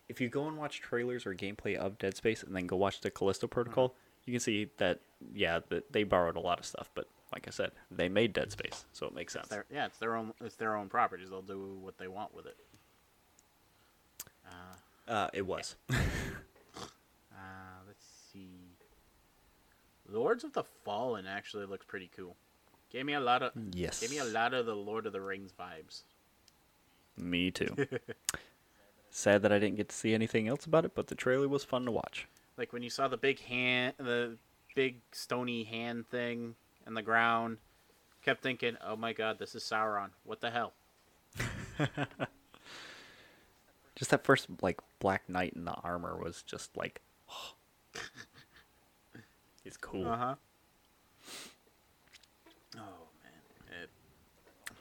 if you go and watch trailers or gameplay of Dead Space and then go watch the Callisto Protocol, mm-hmm. you can see that yeah, that they borrowed a lot of stuff, but like I said, they made Dead Space, so it makes sense. Their, yeah, it's their own. It's their own properties. They'll do what they want with it. Uh, it was. (laughs) uh, let's see. Lords of the Fallen actually looks pretty cool. Gave me a lot of. yes. Gave me a lot of the Lord of the Rings vibes. Me too. (laughs) Sad that I didn't get to see anything else about it, but the trailer was fun to watch. Like when you saw the big hand, the big stony hand thing in the ground. Kept thinking, "Oh my God, this is Sauron. What the hell?" (laughs) Just that first like Black Knight in the armor was just like, (sighs) it's cool. huh. Oh man. It,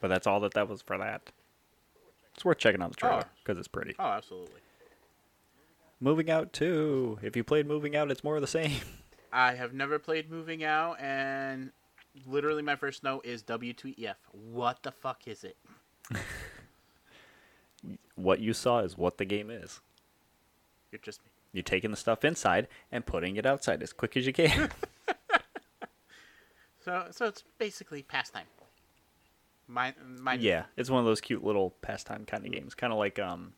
But that's all that that was for that. It's worth checking out the trailer Oh. because it's pretty. oh, absolutely. Moving Out too. If you played Moving Out, it's more of the same. (laughs) I have never played Moving Out, and literally my first note is W2EF. What the fuck is it? (laughs) What you saw is what the game is. You're just. You're taking the stuff inside and putting it outside as quick as you can. (laughs) So, so it's basically pastime. My, my. yeah, it's one of those cute little pastime kind of games, kind of like um.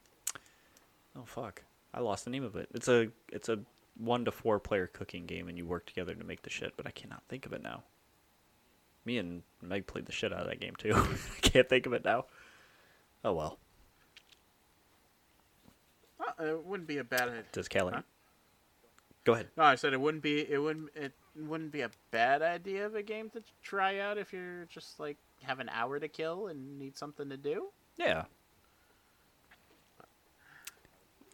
Oh fuck! I lost the name of it. It's a it's a one to four player cooking game, and you work together to make the shit. But I cannot think of it now. Me and Meg played the shit out of that game too. (laughs) I can't think of it now. Oh well. Uh, it wouldn't be a bad idea. Does Callie? Huh? Go ahead. No, I said it wouldn't be. It wouldn't. It wouldn't be a bad idea of a game to try out if you're just like have an hour to kill and need something to do. Yeah.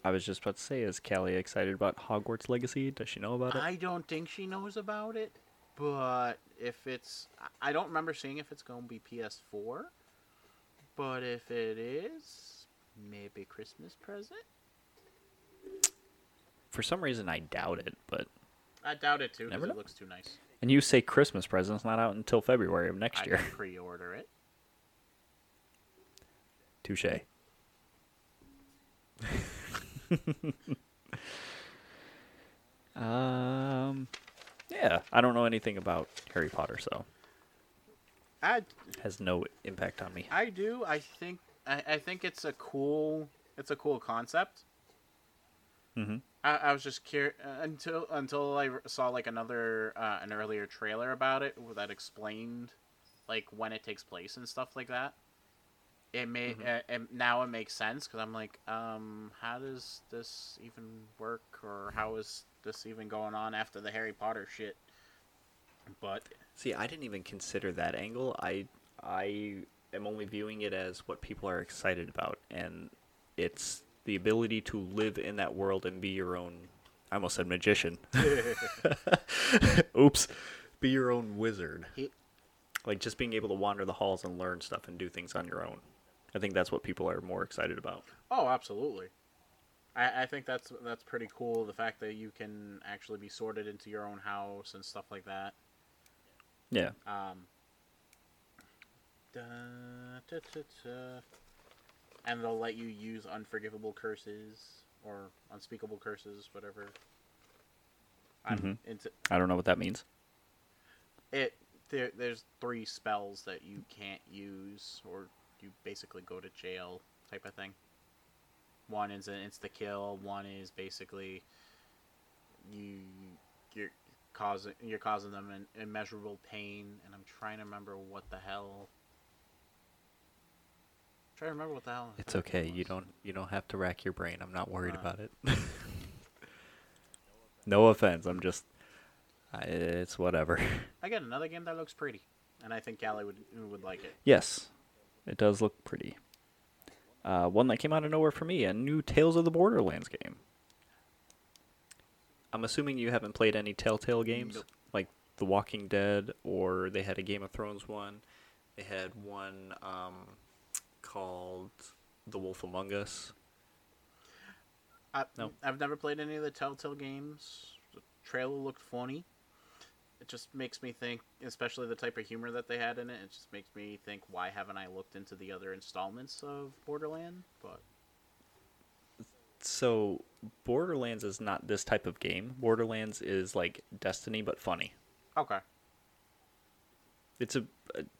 I was just about to say, is Callie excited about Hogwarts Legacy? Does she know about it? I don't think she knows about it, but if it's, I- I don't remember seeing if it's going to be PS4. But if it is, maybe Christmas present. For some reason, I doubt it. But I doubt it too Never it looks too nice. and you say Christmas present's not out until February of next I year. (laughs) pre-order it. Touche. um, yeah, I don't know anything about Harry Potter, so I has no impact on me. I do. I think I, I think it's a cool it's a cool concept. Hmm I, I was just curious until until I saw like another uh, an earlier trailer about it that explained like when it takes place and stuff like that. It may uh, and now it makes sense because I'm like, um, how does this even work, or how is this even going on after the Harry Potter shit? But See, I didn't even consider that angle. I I am only viewing it as what people are excited about, and it's the ability to live in that world and be your own. I almost said magician. (laughs) (laughs) Oops, be your own wizard. Like just being able to wander the halls and learn stuff and do things on your own. I think that's what people are more excited about. Oh, absolutely. I, I think that's that's pretty cool. The fact that you can actually be sorted into your own house and stuff like that. Yeah. Um, da, da, da, da. And they'll let you use unforgivable curses or unspeakable curses, whatever. I'm Mhm. into I don't know what that means. it. There, there's three spells that you can't use, or you basically go to jail type of thing. One is an insta kill. One is basically you you're causing you're causing them an immeasurable pain, and I'm trying to remember what the hell. Trying to remember what the hell. It's okay. You don't you don't have to rack your brain. I'm not worried Uh. about it. (laughs) no offense. I'm just I, it's whatever. (laughs) I got another game that looks pretty, and I think Callie would would like it. yes. It does look pretty. Uh, one that came out of nowhere for me, a new Tales of the Borderlands game. I'm assuming you haven't played any Telltale games Nope. like The Walking Dead, or they had a Game of Thrones one. They had one um, called The Wolf Among Us. I, No. I've never played any of the Telltale games. The trailer looked funny. It just makes me think, especially the type of humor that they had in it. It just makes me think, why haven't I looked into the other installments of Borderland? But So Borderlands is not this type of game. Borderlands is like Destiny but funny. okay, It's a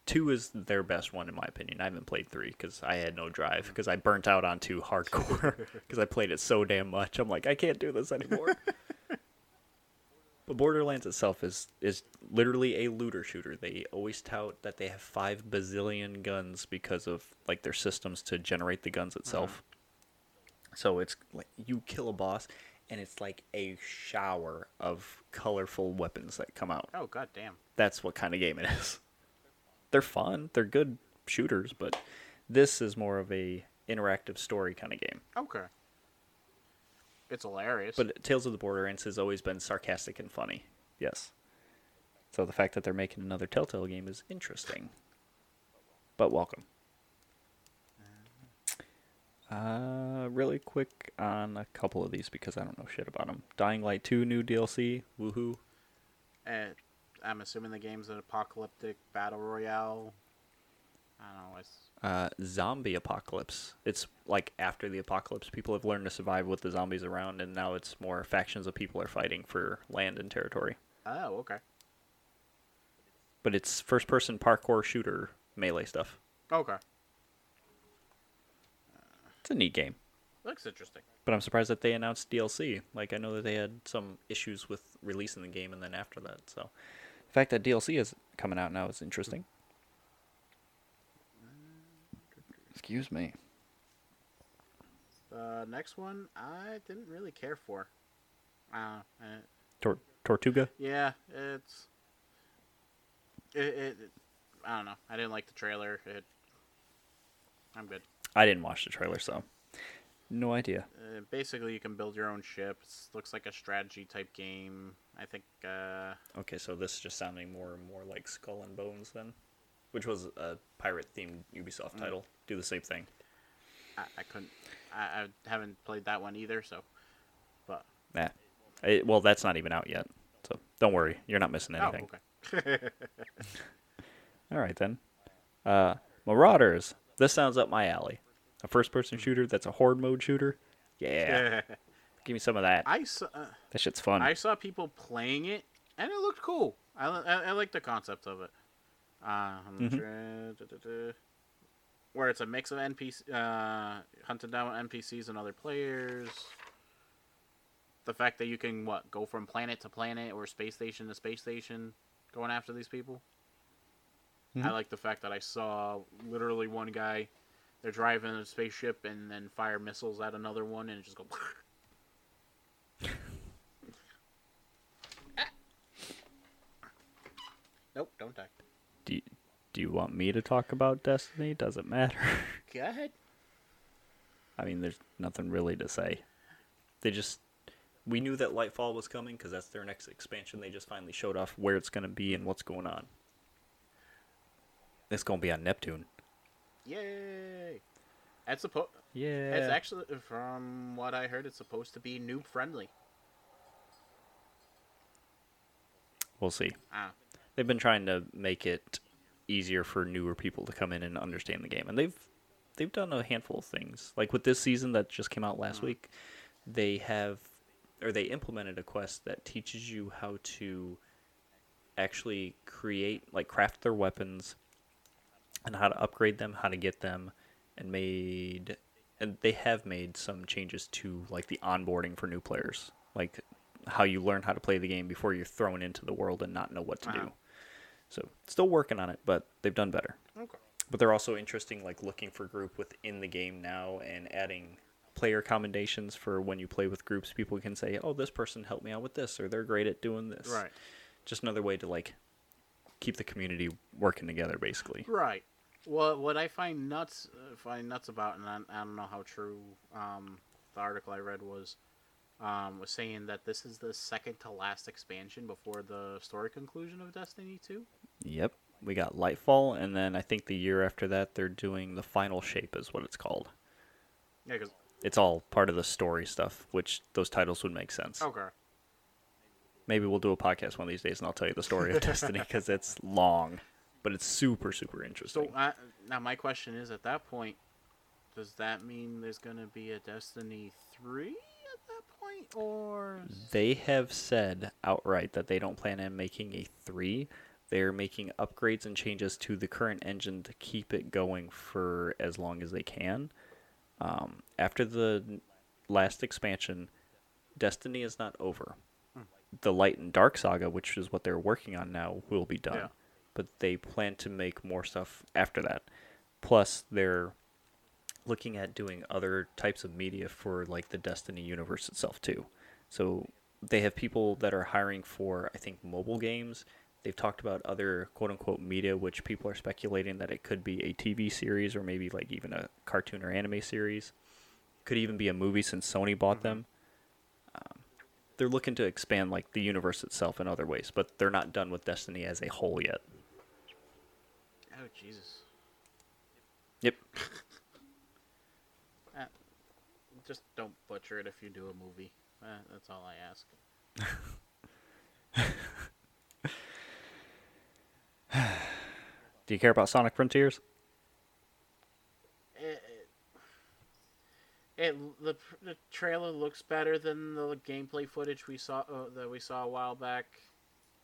two is their best one in my opinion. I haven't played three because I had no drive because I burnt out on two hardcore (laughs) because I played it so damn much. I'm like I can't do this anymore. (laughs) but Borderlands itself is is literally a looter shooter. They always tout that they have five bazillion guns because of like their systems to generate the guns itself. Mm-hmm. So it's like you kill a boss, and it's like a shower of colorful weapons that come out. oh god damn, That's what kind of game it is. They're fun. They're good shooters, but this is more of a interactive story kind of game. okay, it's hilarious. But Tales of the Borderlands has always been sarcastic and funny. Yes. So the fact that they're making another Telltale game is interesting. But welcome. Uh, really quick on a couple of these because I don't know shit about them. Dying Light 2 new DLC. Woohoo. Uh, I'm assuming the game's an apocalyptic battle royale. I don't know. It's Uh, zombie apocalypse. It's like after the apocalypse, people have learned to survive with the zombies around, and now it's more factions of people are fighting for land and territory. oh okay. But it's first-person parkour shooter melee stuff. Okay, It's a neat game. looks interesting. But I'm surprised that they announced DLC. Like I know that they had some issues with releasing the game, and then after that, so the fact that DLC is coming out now is interesting. Excuse me. The next one I didn't really care for. Uh, uh, Tor- Tortuga. yeah, it's it, it, it. I don't know. I didn't like the trailer. It. I'm good. I didn't watch the trailer, so no idea. Uh, basically, you can build your own ships. Looks like a strategy type game. I think. Uh, Okay, so this is just sounding more and more like Skull and Bones then, which was a pirate-themed Ubisoft title. Do the same thing. I, I couldn't. I, I haven't played that one either. So, but Nah. It, well, that's not even out yet, so don't worry, you're not missing anything. oh, okay. (laughs) All right then. Uh, Marauders. This sounds up my alley. A first-person shooter that's a horde mode shooter. Yeah, (laughs) give me some of that. I saw. Uh, That shit's fun. I saw people playing it, and it looked cool. I, I, I like the concept of it. Uh, I'm Mhm. trying- da- da- da. Where it's a mix of NPC, uh, hunting down NPCs and other players. The fact that you can what go from planet to planet or space station to space station, going after these people. I Mhm. like the fact that I saw literally one guy. They're driving a spaceship and then fire missiles at another one and just go. (laughs) Nope, don't die. do, you, do you want me to talk about Destiny? Does it matter? (laughs) Go ahead. I mean, there's nothing really to say. They just we knew that Lightfall was coming because that's their next expansion. They just finally showed off where it's going to be and what's going on. It's going to be on Neptune. Yay! It's supposed. Yeah. It's actually, from what I heard, it's supposed to be noob friendly. we'll see. Ah, They've been trying to make it easier for newer people to come in and understand the game, and they've they've done a handful of things. Like with this season that just came out last week, they have or they implemented a quest that teaches you how to actually create like craft their weapons and how to upgrade them, how to get them, and made and they have made some changes to like the onboarding for new players, like how you learn how to play the game before you're thrown into the world and not know what to Uh-huh. do. So still working on it, but they've done better. okay. But they're also interesting, like looking for group within the game now and adding player commendations for when you play with groups. People can say, "Oh, this person helped me out with this," or "They're great at doing this." Right. Just another way to like keep the community working together, basically. Right. What what I find nuts uh, find nuts about, and I, I don't know how true um, the article I read was, um, was saying that this is the second to last expansion before the story conclusion of Destiny Two. Yep. We got Lightfall, and then I think the year after that they're doing the Final Shape, is what it's called. Yeah, because It's all part of the story stuff, which those titles would make sense. okay. Maybe we'll do a podcast one of these days, and I'll tell you the story of (laughs) Destiny because it's long, but it's super super interesting. So uh, now my question is, at that point, does that mean there's gonna be a Destiny Three at that point, or They have said outright that they don't plan on making a 3. They're making upgrades and changes to the current engine to keep it going for as long as they can. Um, after the last expansion, Destiny is not over. The Light and Dark saga, which is what they're working on now, will be done. Yeah. But they plan to make more stuff after that. Plus, they're looking at doing other types of media for like the Destiny universe itself too. So they have people that are hiring for I think mobile games. They've talked about other quote unquote media which people are speculating that it could be a TV series or maybe like even a cartoon or anime series. Could even be a movie since Sony bought mm-hmm. them they're looking to expand like the universe itself in other ways, but they're not done with Destiny as a whole yet. Oh Jesus. Yep. (laughs) uh, just don't butcher it if you do a movie. Uh, that's all I ask. (laughs) do you care about Sonic Frontiers? It the the trailer looks better than the gameplay footage we saw uh, that we saw a while back.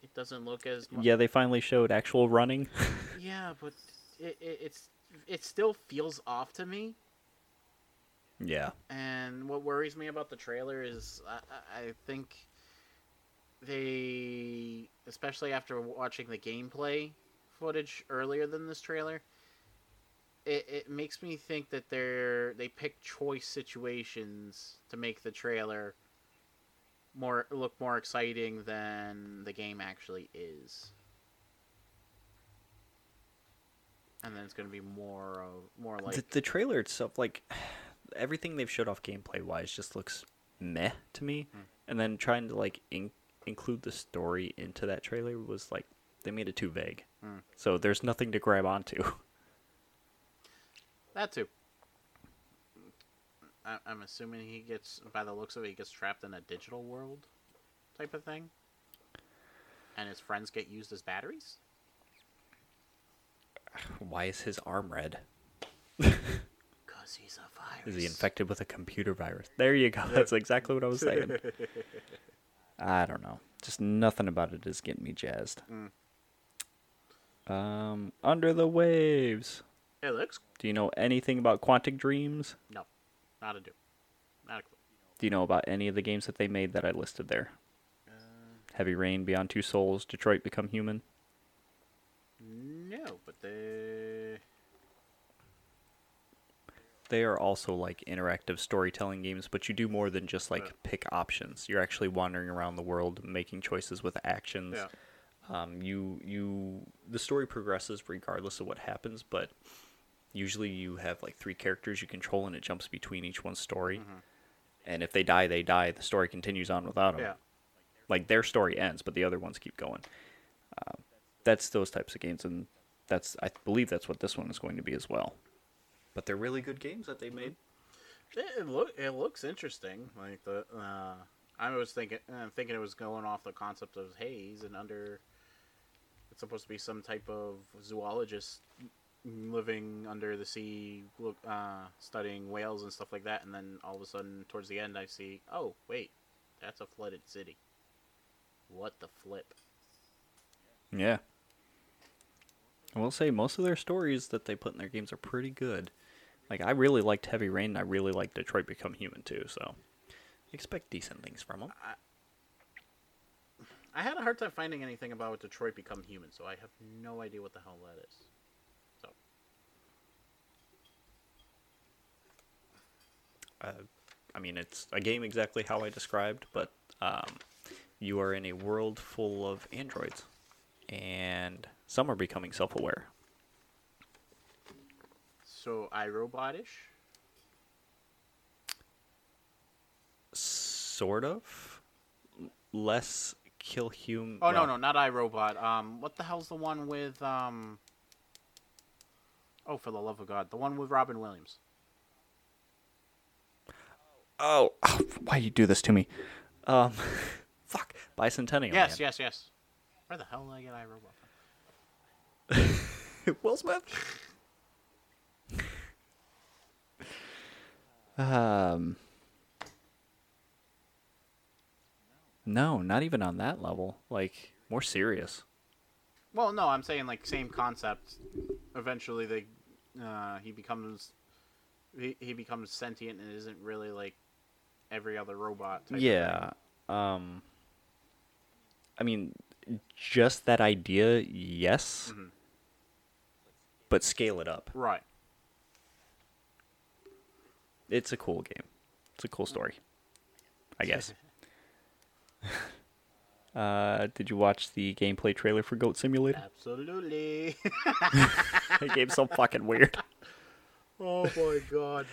It doesn't look as mu- Yeah, they finally showed actual running. (laughs) yeah, but it, it it's it still feels off to me. yeah. And what worries me about the trailer is I- I think they, especially after watching the gameplay footage earlier than this trailer, it, it makes me think that they're they pick choice situations to make the trailer more look more exciting than the game actually is. And then it's going to be more more like the, the trailer itself, like everything they've showed off gameplay wise, just looks meh to me. Hmm. And then trying to like in- include the story into that trailer was like they made it too vague. Hmm. So there's nothing to grab onto. (laughs) That too. I- I'm assuming he gets, by the looks of it, he gets trapped in a digital world type of thing. And his friends get used as batteries? (sighs) Why is his arm red? (laughs) (laughs) Because he's a virus. Is he infected with a computer virus? There you go. (laughs) That's exactly what I was saying. I don't know. Just nothing about it is getting me jazzed. Mm. Um, Under the Waves. It looks. Do you know anything about Quantic Dreams? No. Not a do. Not a clue. Do you know about any of the games that they made that I listed there? Uh, Heavy Rain, Beyond Two Souls, Detroit Become Human. no, but they. They are also like interactive storytelling games, but you do more than just like Yeah. pick options. You're actually wandering around the world, making choices with actions. Yeah. Um, you you the story progresses regardless of what happens, but usually you have like three characters you control, and it jumps between each one's story. Mhm. And if they die, they die. The story continues on without them. Yeah. Like their story ends, but the other ones keep going. Um, that's those types of games, and that's I believe that's what this one is going to be as well. But they're really good games that they made. It, it look it looks interesting. Like the uh, I was thinking uh, thinking it was going off the concept of hey, he's an under. It's supposed to be some type of zoologist living under the sea, look, uh, studying whales and stuff like that. And then all of a sudden, towards the end, I see, oh wait, that's a flooded city. What the flip? Yeah. I will say most of their stories that they put in their games are pretty good. Like I really liked Heavy Rain. and I really liked Detroit Become Human too. So expect decent things from them. I had a hard time finding anything about Detroit Become Human, so I have no idea what the hell that is. Uh, I mean, it's a game exactly how I described, but um, you are in a world full of androids, and some are becoming self-aware. so iRobotish. Sort of. Less kill human. Oh no, no, not iRobot. Um, what the hell's the one with um? Oh, for the love of God, the one with Robin Williams. Oh, why you do this to me? Um, (laughs) fuck, Bicentennial. yes, Man. yes, yes. Where the hell did I get iRobot from? (laughs) Will Smith. um. No, not even on that level. Like more serious. Well, no, I'm saying like same concept. Eventually, they, uh, he becomes, he, he becomes sentient and isn't really like every other robot. Yeah. Um. I mean, just that idea, yes. Mhm. But scale it up. Right. It's a cool game. It's a cool story. I guess. (laughs) (laughs) uh, did you watch the gameplay trailer for Goat Simulator? Absolutely. (laughs) that game's so fucking weird. oh my God.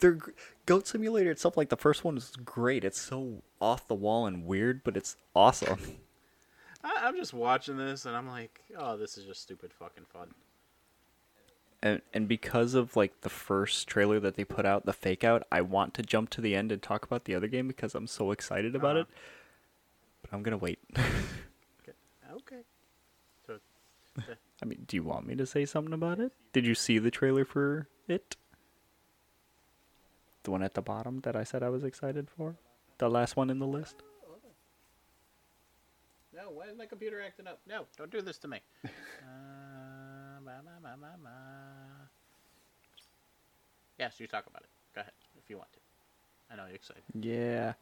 They're, Goat Simulator itself, like the first one, is great. It's so off the wall and weird, but it's awesome. (laughs) I, I'm just watching this and I'm like, oh, this is just stupid fucking fun. and and because of like the first trailer that they put out, the fake out, I want to jump to the end and talk about the other game because I'm so excited about Uh-huh. it. But I'm gonna wait. (laughs) Okay. So, (laughs) I mean, do you want me to say something about it? Did you see the trailer for it? The one at the bottom that I said I was excited for? The last one in the list? No, why is my computer acting up? No, don't do this to me. (laughs) uh, ma, ma, ma. Yes, you talk about it. Go ahead, if you want to. I know you're excited. Yeah.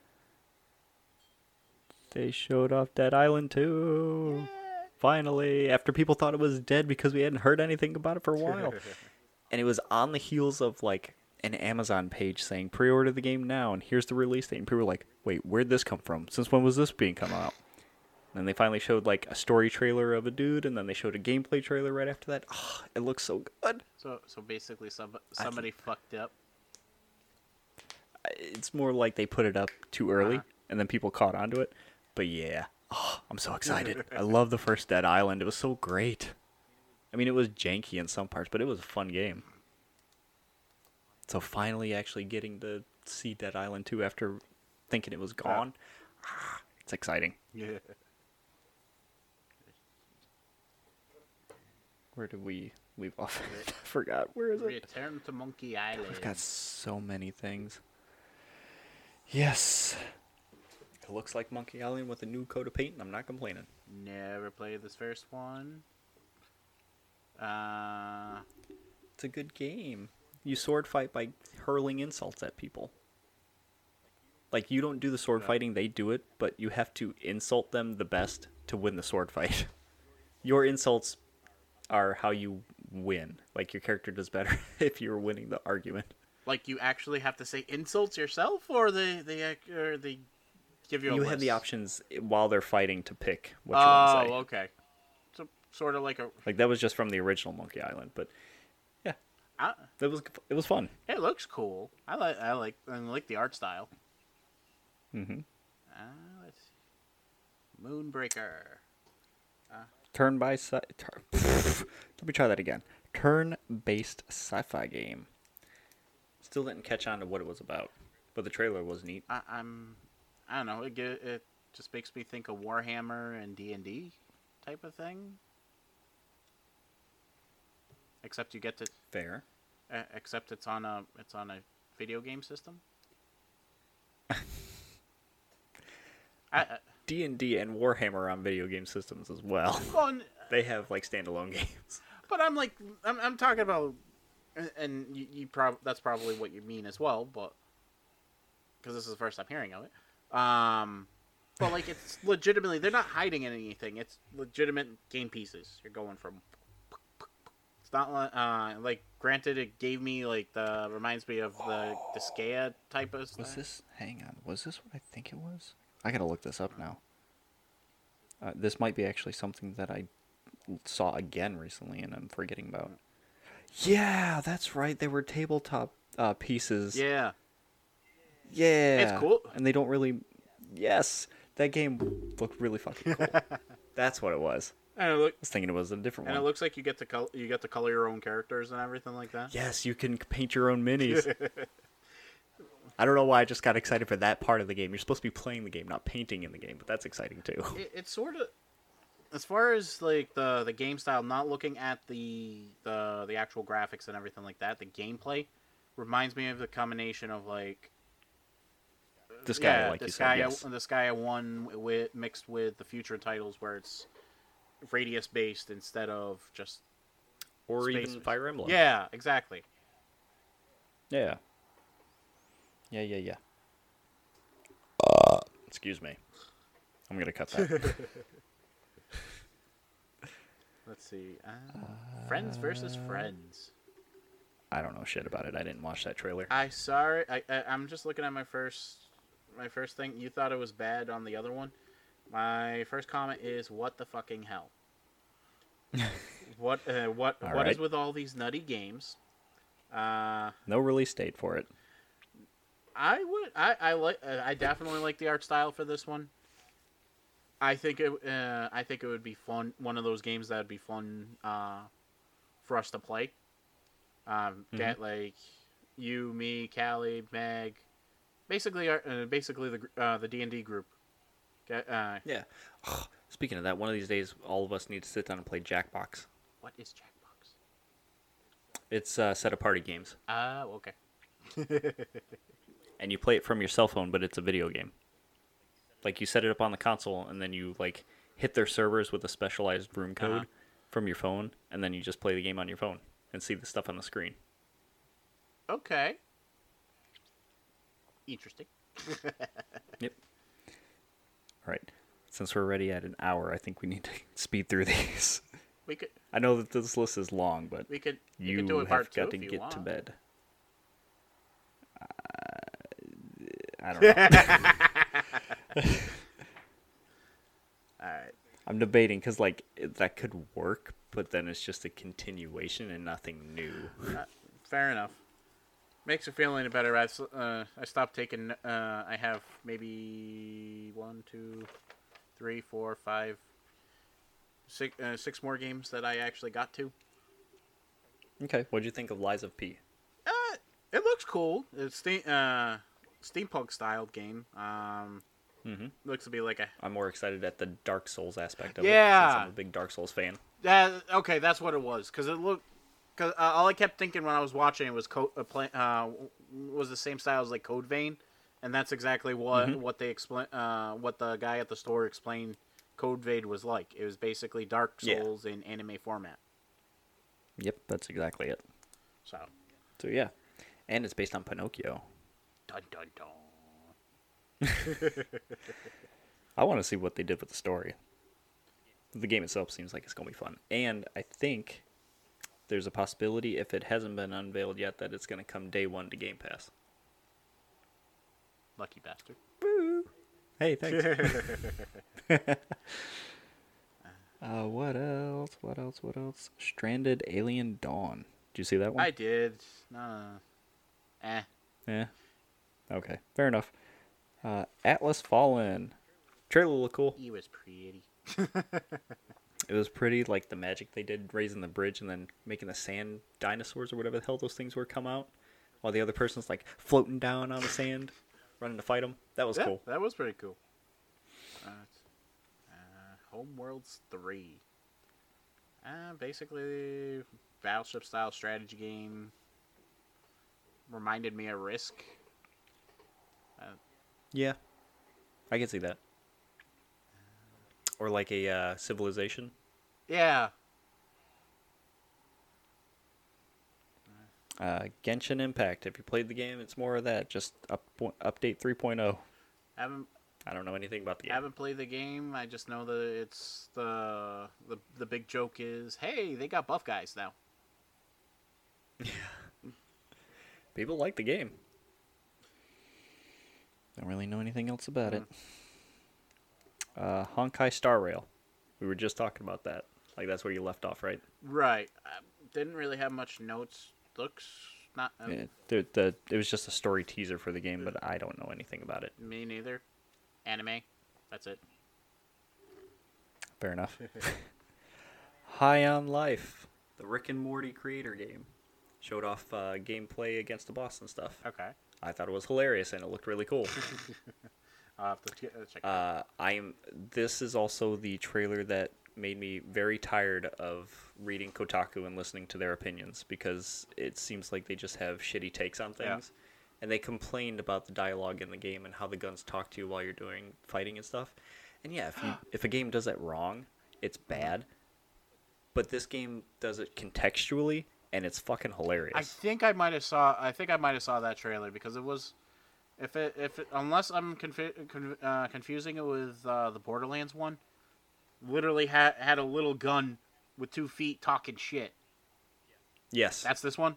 They showed off Dead Island 2. Finally, after people thought it was dead because we hadn't heard anything about it for a while. (laughs) and it was on the heels of like an Amazon page saying pre-order the game now and here's the release date. And people were like, "Wait, where'd this come from? Since when was this being come out?" And then they finally showed like a story trailer of a dude, and then they showed a gameplay trailer right after that. Oh, it looks so good. So, so basically, some, somebody fucked up. It's more like they put it up too early, Uh-huh. and then people caught onto it. But yeah, oh, I'm so excited. I (laughs) love the first Dead Island. It was so great. I mean, it was janky in some parts, but it was a fun game. So finally, actually getting to see Dead Island 2 after thinking it was gone, (sighs) it's exciting. Yeah. Where did we leave off? (laughs) I forgot. Where is it? Return to Monkey Island. We've got so many things. Yes. It looks like Monkey Island with a new coat of paint, and I'm not complaining. Never played this first one. Uh, It's a good game. You sword fight by hurling insults at people. Like you don't do the sword fighting, they do it, but you have to insult them the best to win the sword fight. (laughs) Your insults are how you win. Like your character does better (laughs) if you're winning the argument. like you actually have to say insults yourself, or they they or they give you a You have the options while they're fighting to pick what you want to Oh, say. okay. So sort of like a. Like that was just from the original Monkey Island, but I, it was it was fun. it looks cool. I like I like I like the art style. hmm Uh, let's see. Moonbreaker. Turn by sci- tur- (laughs) Let me try that again. Turn-based sci-fi game. Still didn't catch on to what it was about, but the trailer was neat. I, I'm. I don't know. It it just makes me think of Warhammer and D and D type of thing. Except you get to. Fair. Uh, except it's on a it's on a video game system. (laughs) D and D and Warhammer on video game systems as well. (laughs) well, n- they have like standalone (laughs) games. but I'm like I'm, I'm talking about, and- and you, you prob that's probably what you mean as well, but because this is the first time hearing of it. Um, but like it's legitimately they're not hiding anything. It's legitimate game pieces. You're going from. It's not uh like granted it gave me like the reminds me of the the Disgaea type of Was this? Hang on. Was this what I think it was? I gotta look this up now. Uh, this might be actually something that I saw again recently, and I'm forgetting about. Yeah, that's right. They were tabletop uh, pieces. Yeah. Yeah. It's cool. And they don't really. Yes, that game looked really fucking cool. (laughs) That's what it was. And it look I was thinking it was a different and it looks like you get to col- you get to color your own characters and everything like that. yes, you can paint your own minis. (laughs) I don't know why I just got excited for that part of the game. You're supposed to be playing the game, not painting in the game, but that's exciting too. it, it's sort of as far as like the the game style not looking at the the the actual graphics and everything like that the gameplay reminds me of the combination of like This yeah, guy, like the you Sky said, yes. the Sky one with mixed with the future titles where it's radius based instead of just or Space- even Fire Emblem. yeah exactly Yeah. Yeah, yeah, yeah. Uh, excuse me. I'm gonna cut that. (laughs) let's see uh, friends versus friends I don't know shit about it. I didn't watch that trailer. I saw it. I, I I'm just looking at my first my first thing. You thought it was bad on the other one. My first comment is what the fucking hell. (laughs) what uh, what All what is right. with all these nutty games? Uh, No release date for it. I would I I like uh, I definitely like the art style for this one. I think it uh, I think it would be fun. One of those games that would be fun uh, for us to play. Um, get like you, me, Callie, Meg, basically our, uh, basically the uh, the D and D group. Uh, Yeah. Speaking of that, one of these days, all of us need to sit down and play Jackbox. What is Jackbox? It's a set of party games, Oh, okay. (laughs) and you play it from your cell phone, but it's a video game. Like you set it up on the console, and then you like hit their servers with a specialized room code Uh-huh. from your phone, and then you just play the game on your phone and see the stuff on the screen. Okay. Interesting. (laughs) Yep. Right. Since we're already at an hour, I think we need to (laughs) speed through these. We could (laughs) I know that this list is long, but we could we you could do a have part got to get want. to bed. Uh, I don't know. (laughs) All right. I'm debating because like that could work, but then it's just a continuation and nothing new. Fair enough. Makes me feel any better. I, uh, I stopped taking. Uh, I have maybe one, two, three, four, five, six, uh, six more games that I actually got to. Okay. What'd you think of Lies of P? Uh, it looks cool. It's steam, uh, steampunk styled game. Um, Mm-hmm. looks to be like a. I'm more excited at the Dark Souls aspect of it. Yeah. I'm a big Dark Souls fan. Uh, okay, that's what it was. Cause it looked. Cause uh, all I kept thinking when I was watching it was co- uh, play, uh, was the same style as like Code Vein, and that's exactly what Mhm. what they explain. Uh, what the guy at the store explained Code Vein was like. It was basically Dark Yeah. Souls in anime format. Yep, that's exactly it. So So yeah, and it's based on Pinocchio. dun dun dun. (laughs) I want to see what they did with the story. The game itself seems like it's gonna be fun, and I think there's a possibility if it hasn't been unveiled yet that it's gonna come day one to Game Pass. Lucky bastard. Hey, thanks. (laughs) uh, what else? What else? What else? Stranded Alien Dawn. Did you see that one? I did. No. Eh. Yeah. Okay, fair enough. Uh, Atlas Fallen. Trailer looked cool. He was pretty. (laughs) It was pretty, like the magic they did raising the bridge and then making the sand dinosaurs or whatever the hell those things were come out, while the other person's like floating down on the sand, (laughs) running to fight them. That was yeah, cool. that was pretty cool. Uh, uh, Homeworlds 3. Uh, basically, battleship style strategy game. Reminded me of Risk. Yeah, I can see that. Or like a uh, civilization. Yeah. Uh, Genshin Impact. If you played the game, it's more of that. Just up, update 3.0. Haven't I don't know anything about the game. I haven't played the game. I just know that it's the the the big joke is, hey, they got buff guys now. Yeah. (laughs) People like the game. Don't really know anything else about it. Uh, Honkai Star Rail. We were just talking about that. Like that's where you left off, right? Right. I didn't really have much notes. Looks not uh, Yeah. The, the it was just a story teaser for the game, but I don't know anything about it. me neither. Anime. That's it. Fair enough. (laughs) High on Life, the Rick and Morty creator game, showed off uh, gameplay against the boss and stuff. Okay. I thought it was hilarious and it looked really cool. (laughs) I'll have to check. it out. Uh, I'm. This is also the trailer that made me very tired of reading Kotaku and listening to their opinions because it seems like they just have shitty takes on Yeah. things. And they complained about the dialogue in the game and how the guns talk to you while you're doing fighting and stuff. And yeah, if you if a game does that wrong, it's bad. But this game does it contextually, and it's fucking hilarious. I think I might have saw. I think I might have saw that trailer because it was, if it if it, unless I'm confi- con- uh, confusing it with uh, the Borderlands one, literally had had a little gun with two feet talking shit. yes, That's this one.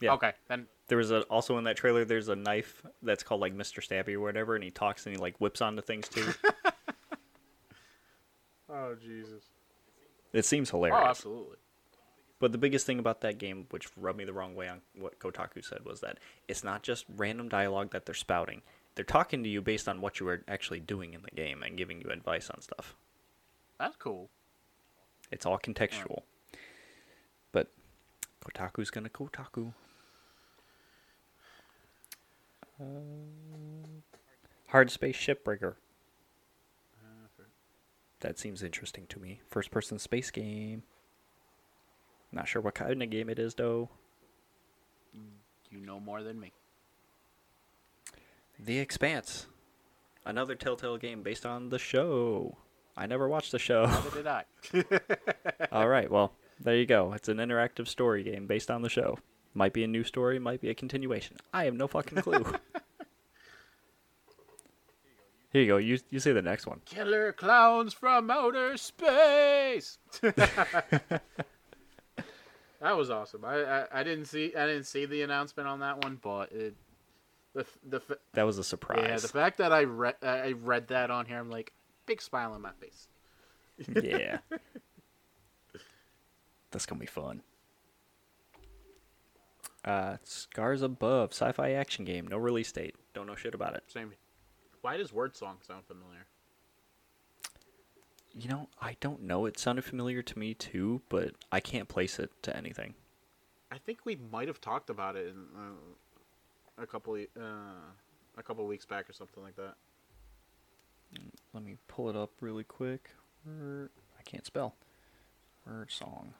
yeah. Okay, then There was a, also in that trailer. There's a knife that's called like Mr. Stabby or whatever, and he talks and he like whips onto things too. (laughs) Oh Jesus! it seems Oh, hilarious. absolutely. But the biggest thing about that game, which rubbed me the wrong way on what Kotaku said, was that it's not just random dialogue that they're spouting. They're talking to you based on what you are actually doing in the game and giving you advice on stuff. That's cool. It's all contextual. But Kotaku's gonna Kotaku. Uh, Hard Space Shipbreaker. That seems interesting to me. First person space game. Not sure what kind of game it is though. You know more than me. The Expanse. Another Telltale game based on the show. I never watched the show. Neither did I. (laughs) All right, well, there you go. It's an interactive story game based on the show. Might be a new story, might be a continuation. I have no fucking clue. (laughs) Here you go. You you say the next one. Killer clowns from outer space. (laughs) that was awesome. I, I I didn't see I didn't see the announcement on that one, but it the the That was a surprise. yeah the fact that I read I read that on here, I'm like big smile on my face. yeah. (laughs) That's gonna be fun. Uh, Scars Above, sci-fi action game, no release date. Don't know shit about it. Same. Why does word song sound familiar? You know, I don't know. It sounded familiar to me too, but I can't place it to anything. I think we might have talked about it in uh, a couple uh, a couple weeks back or something like that. Let me pull it up really quick. I can't spell. Word song.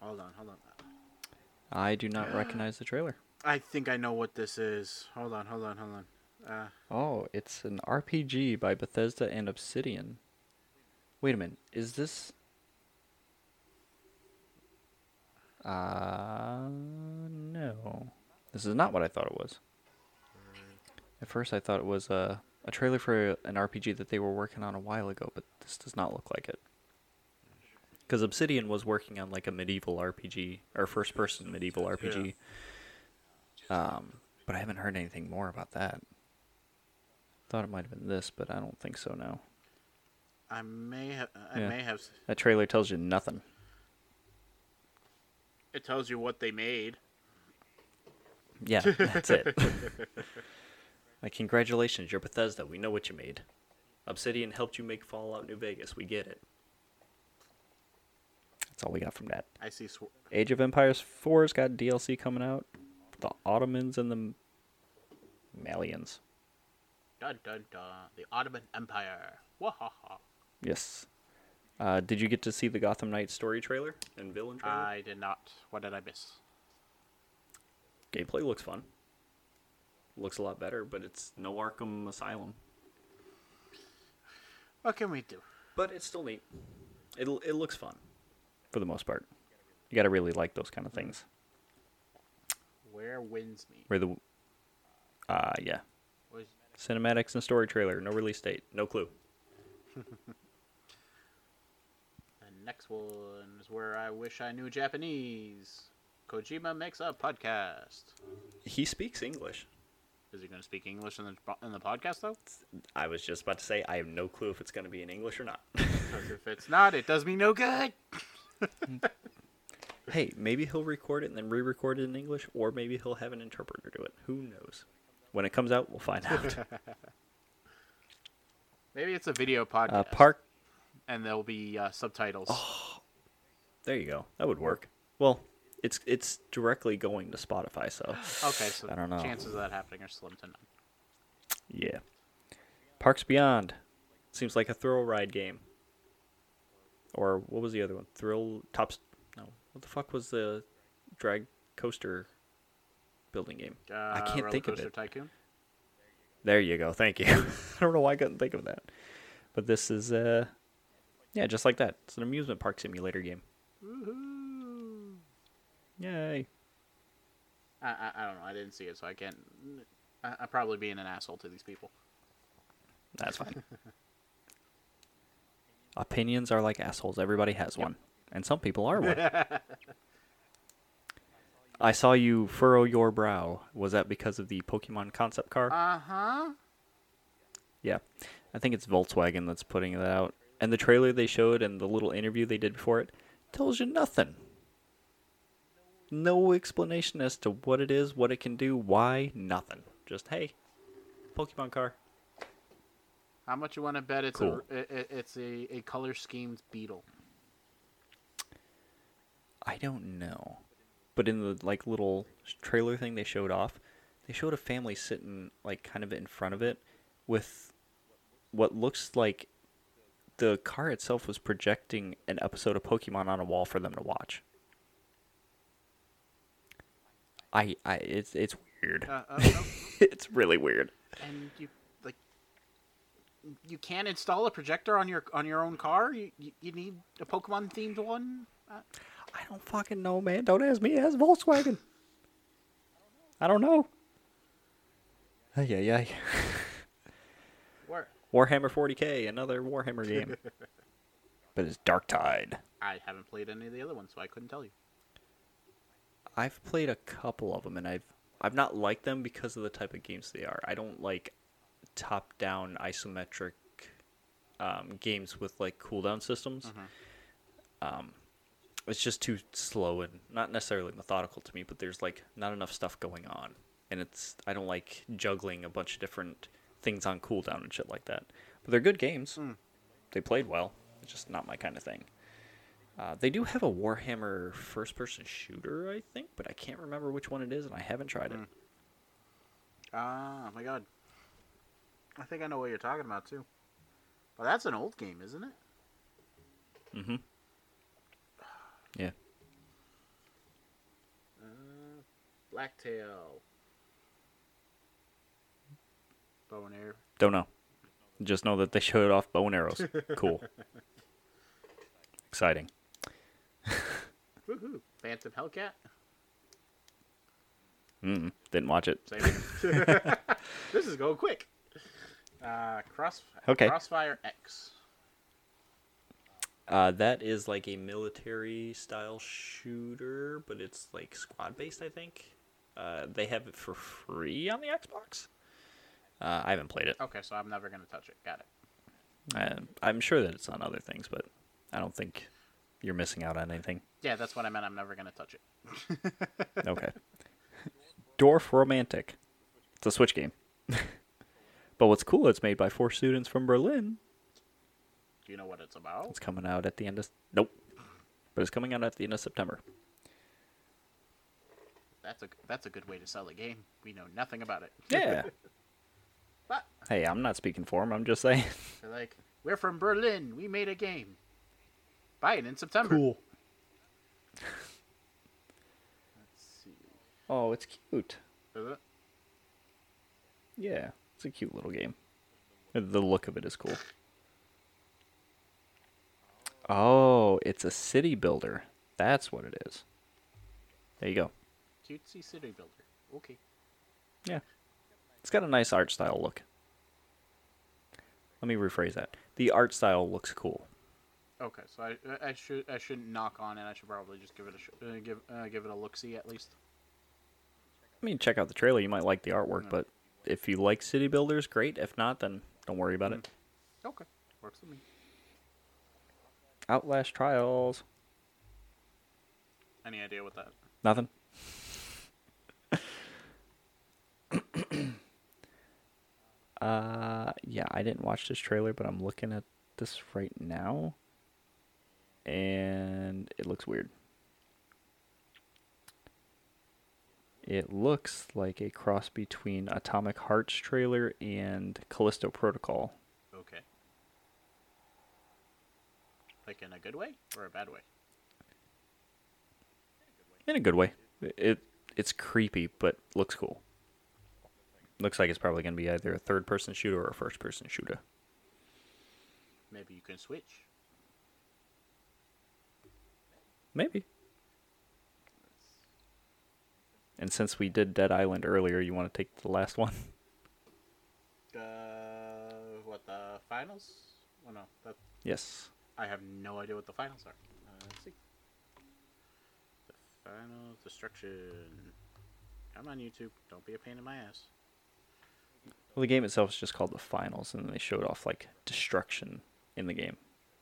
Hold on, hold on. I do not recognize the trailer. I think I know what this is. Hold on, hold on, hold on. Uh, Oh, it's an RPG by Bethesda and Obsidian. Wait a minute, is this? Uh, no. This is not what I thought it was. At first, I thought it was a a trailer for an RPG that they were working on a while ago, but this does not look like it. Because Obsidian was working on like a medieval RPG or first-person medieval RPG. Um, but I haven't heard anything more about that. Thought it might have been this, but I don't think so now. I may have. I Yeah. may have. That trailer tells you nothing. It tells you what they made. Yeah, that's it. (laughs) like, congratulations, you're Bethesda. We know what you made. Obsidian helped you make Fallout New Vegas. We get it. That's all we got from that. I see. Sw- Age of Empires 4's got DLC coming out. The Ottomans and the Malians. dun dun dun. The Ottoman Empire. Wahaha. Yes. Uh, did you get to see the Gotham Knights story trailer and villain trailer? I did not. What did I miss? Gameplay looks fun. Looks a lot better, but it's no Arkham Asylum. What can we do? But it's still neat. It it looks fun, for the most part. You gotta really like those kind of things. Where Winds Meet? Where the, uh, yeah, cinematics and story trailer, no release date, no clue. (laughs) the next one is where I wish I knew Japanese. Kojima makes a podcast. He speaks English. Is he going to speak English in the in the podcast though? I was just about to say I have no clue if it's gonna be in English or not. (laughs) If it's not, it does me no good. (laughs) hey, maybe he'll record it and then re-record it in English, or maybe he'll have an interpreter do it. Who knows? When it comes out, we'll find out. (laughs) Maybe it's a video podcast. uh, Park and there'll be uh, subtitles. There you go. That would work. Well, it's it's directly going to Spotify, so (gasps) okay, so I don't know. chances of that happening are slim to none. yeah. Parks Beyond seems like a thrill ride game. Or what was the other one? Thrill Tops? No, what the fuck was the drag coaster building game? Uh, I can't think of it. Tycoon. There you go. Thank you. (laughs) I don't know why I couldn't think of that. But this is uh yeah, just like that. It's an amusement park simulator game. Woohoo! Yay. I, I I don't know. I didn't see it, so I can't. I, I'm probably being an asshole to these people. That's fine. (laughs) Opinions are like assholes. Everybody has one. And some people are one. (laughs) I saw you furrow your brow. Was that because of the Pokemon concept car? Uh huh. yeah. I think it's Volkswagen that's putting that out. And the trailer they showed and the little interview they did before it tells you nothing. No explanation as to what it is, what it can do, why, nothing. Just, hey, Pokemon car. How much you want to bet it's Cool. a it, it's a, a color schemed beetle? I don't know. But in the like little trailer thing they showed off, they showed a family sitting like kind of in front of it with what looks like the car itself was projecting an episode of Pokemon on a wall for them to watch. I, I it's it's weird. Uh, uh, uh, (laughs) it's really weird. and you like you can't install a projector on your on your own car. You you, you need a Pokemon themed one. Uh, I don't fucking know, man. Don't ask me. It has Volkswagen. I don't know. Yeah, yeah. ay. where Warhammer 40k, another Warhammer game. (laughs) but it's Dark Tide. I haven't played any of the other ones, so I couldn't tell you. I've played a couple of them, and I've I've not liked them because of the type of games they are. I don't like top-down isometric um, games with like cooldown systems. Um, it's just too slow and not necessarily methodical to me. But there's like not enough stuff going on, and it's I don't like juggling a bunch of different things on cooldown and shit like that. But they're good games. They played well. It's just not my kind of thing. Uh, they do have a Warhammer first-person shooter, I think, but I can't remember which one it is, and I haven't tried it. Ah, my god. I think I know what you're talking about too. But that's an old game, isn't it? Mm-hmm. Yeah. Uh, Blacktail. Bow and arrow. Don't know. Just know that they showed off bow and arrows. cool. (laughs) Exciting. (laughs) Woohoo! Phantom Hellcat. Mm, didn't watch it. Same. (laughs) (laughs) this is going quick. Uh, cross. Okay. Crossfire X. Uh, that is like a military style shooter, but it's like squad based, I think. Uh, they have it for free on the Xbox. Uh, I haven't played it. Okay, so I'm never gonna touch it. Got it. Uh, I'm sure that it's on other things, but I don't think you're missing out on anything. Yeah, that's what I meant. I'm never gonna touch it. (laughs) Okay. Dorfromantik. It's a Switch game. (laughs) but what's cool, it's made by four students from Berlin. Do you know what it's about? It's coming out at the end of nope, but it's coming out at the end of September. That's a that's a good way to sell a game. We know nothing about it. (laughs) Yeah. but hey, I'm not speaking for him. I'm just saying. they're like, we're from Berlin. We made a game. Buy it in September. Cool. Let's see. Oh, it's cute. Is it? Yeah, it's a cute little game. The look of it is cool. Oh, it's a city builder. That's what it is. There you go. Cutesy city builder. Okay. Yeah. It's got a nice art style look. Let me rephrase that. The art style looks cool. Okay, so I I should I shouldn't knock on it. I should probably just give it a sh- uh, give uh, give it a look see at least. I mean, check out the trailer. You might like the artwork, but if you like city builders, great. If not, then don't worry about it. Okay, works for me. Outlast Trials. Any idea what that? Nothing. (coughs) (coughs) uh, yeah, I didn't watch this trailer, but I'm looking at this right now, and it looks weird. It looks like a cross between Atomic Heart's trailer and Callisto Protocol. Okay. Like in a good way or a bad way? In a good way. It it's creepy, but looks cool. Looks like it's probably going to be either a third-person shooter or a first-person shooter. Maybe you can switch. Maybe. And since we did Dead Island earlier, you want to take the last one? (laughs) Uh, what the finals? Oh no, that yes. I have no idea what the finals are. Uh, let's see. The final destruction. Come on, YouTube. Don't be a pain in my ass. Well, the game itself is just called the Finals, and they showed off like destruction in the game,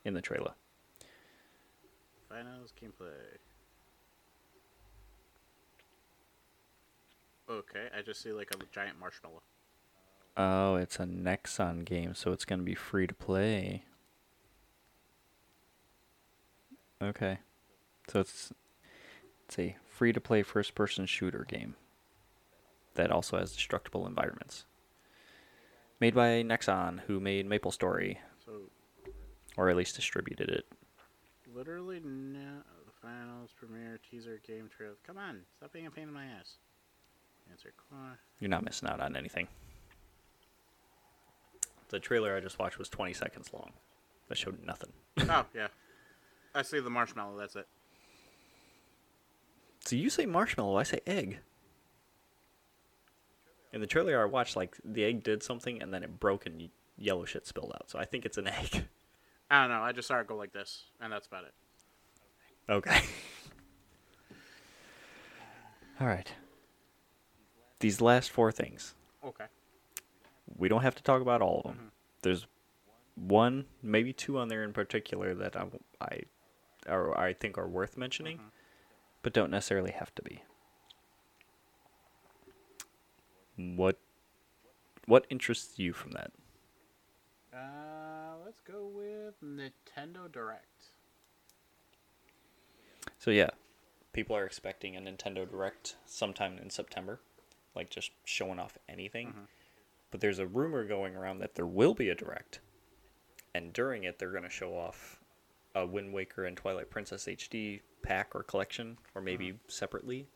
in the trailer. Finals gameplay. Okay, I just see like a giant marshmallow. Oh, it's a Nexon game, so it's going to be free to play. Okay. So it's it's a free to play first person shooter game that also has destructible environments. Made by Nexon, who made Maple Story, So or at least distributed it. Literally the finals premiere teaser game trailer. Come on, stop being a pain in my ass. Answer core. You're not missing out on anything. The trailer I just watched was 20 seconds long. That showed nothing. (laughs) oh yeah, I see the marshmallow. That's it. So you say marshmallow, I say egg. In the trailer I watched, like the egg did something and then it broke and yellow shit spilled out. So I think it's an (laughs) egg. I don't know. I just saw it go like this, and that's about it. Okay. All right. These last four things, Okay. we don't have to talk about all of them. There's one, maybe two on there in particular that I, I, or I think are worth mentioning, but don't necessarily have to be. What, what interests you from that? Uh, go with Nintendo Direct. So yeah, people are expecting a Nintendo Direct sometime in September, like just showing off anything. Mm-hmm. But there's a rumor going around that there will be a Direct, and during it they're going to show off a Wind Waker and Twilight Princess HD pack or collection, or maybe mm-hmm. separately.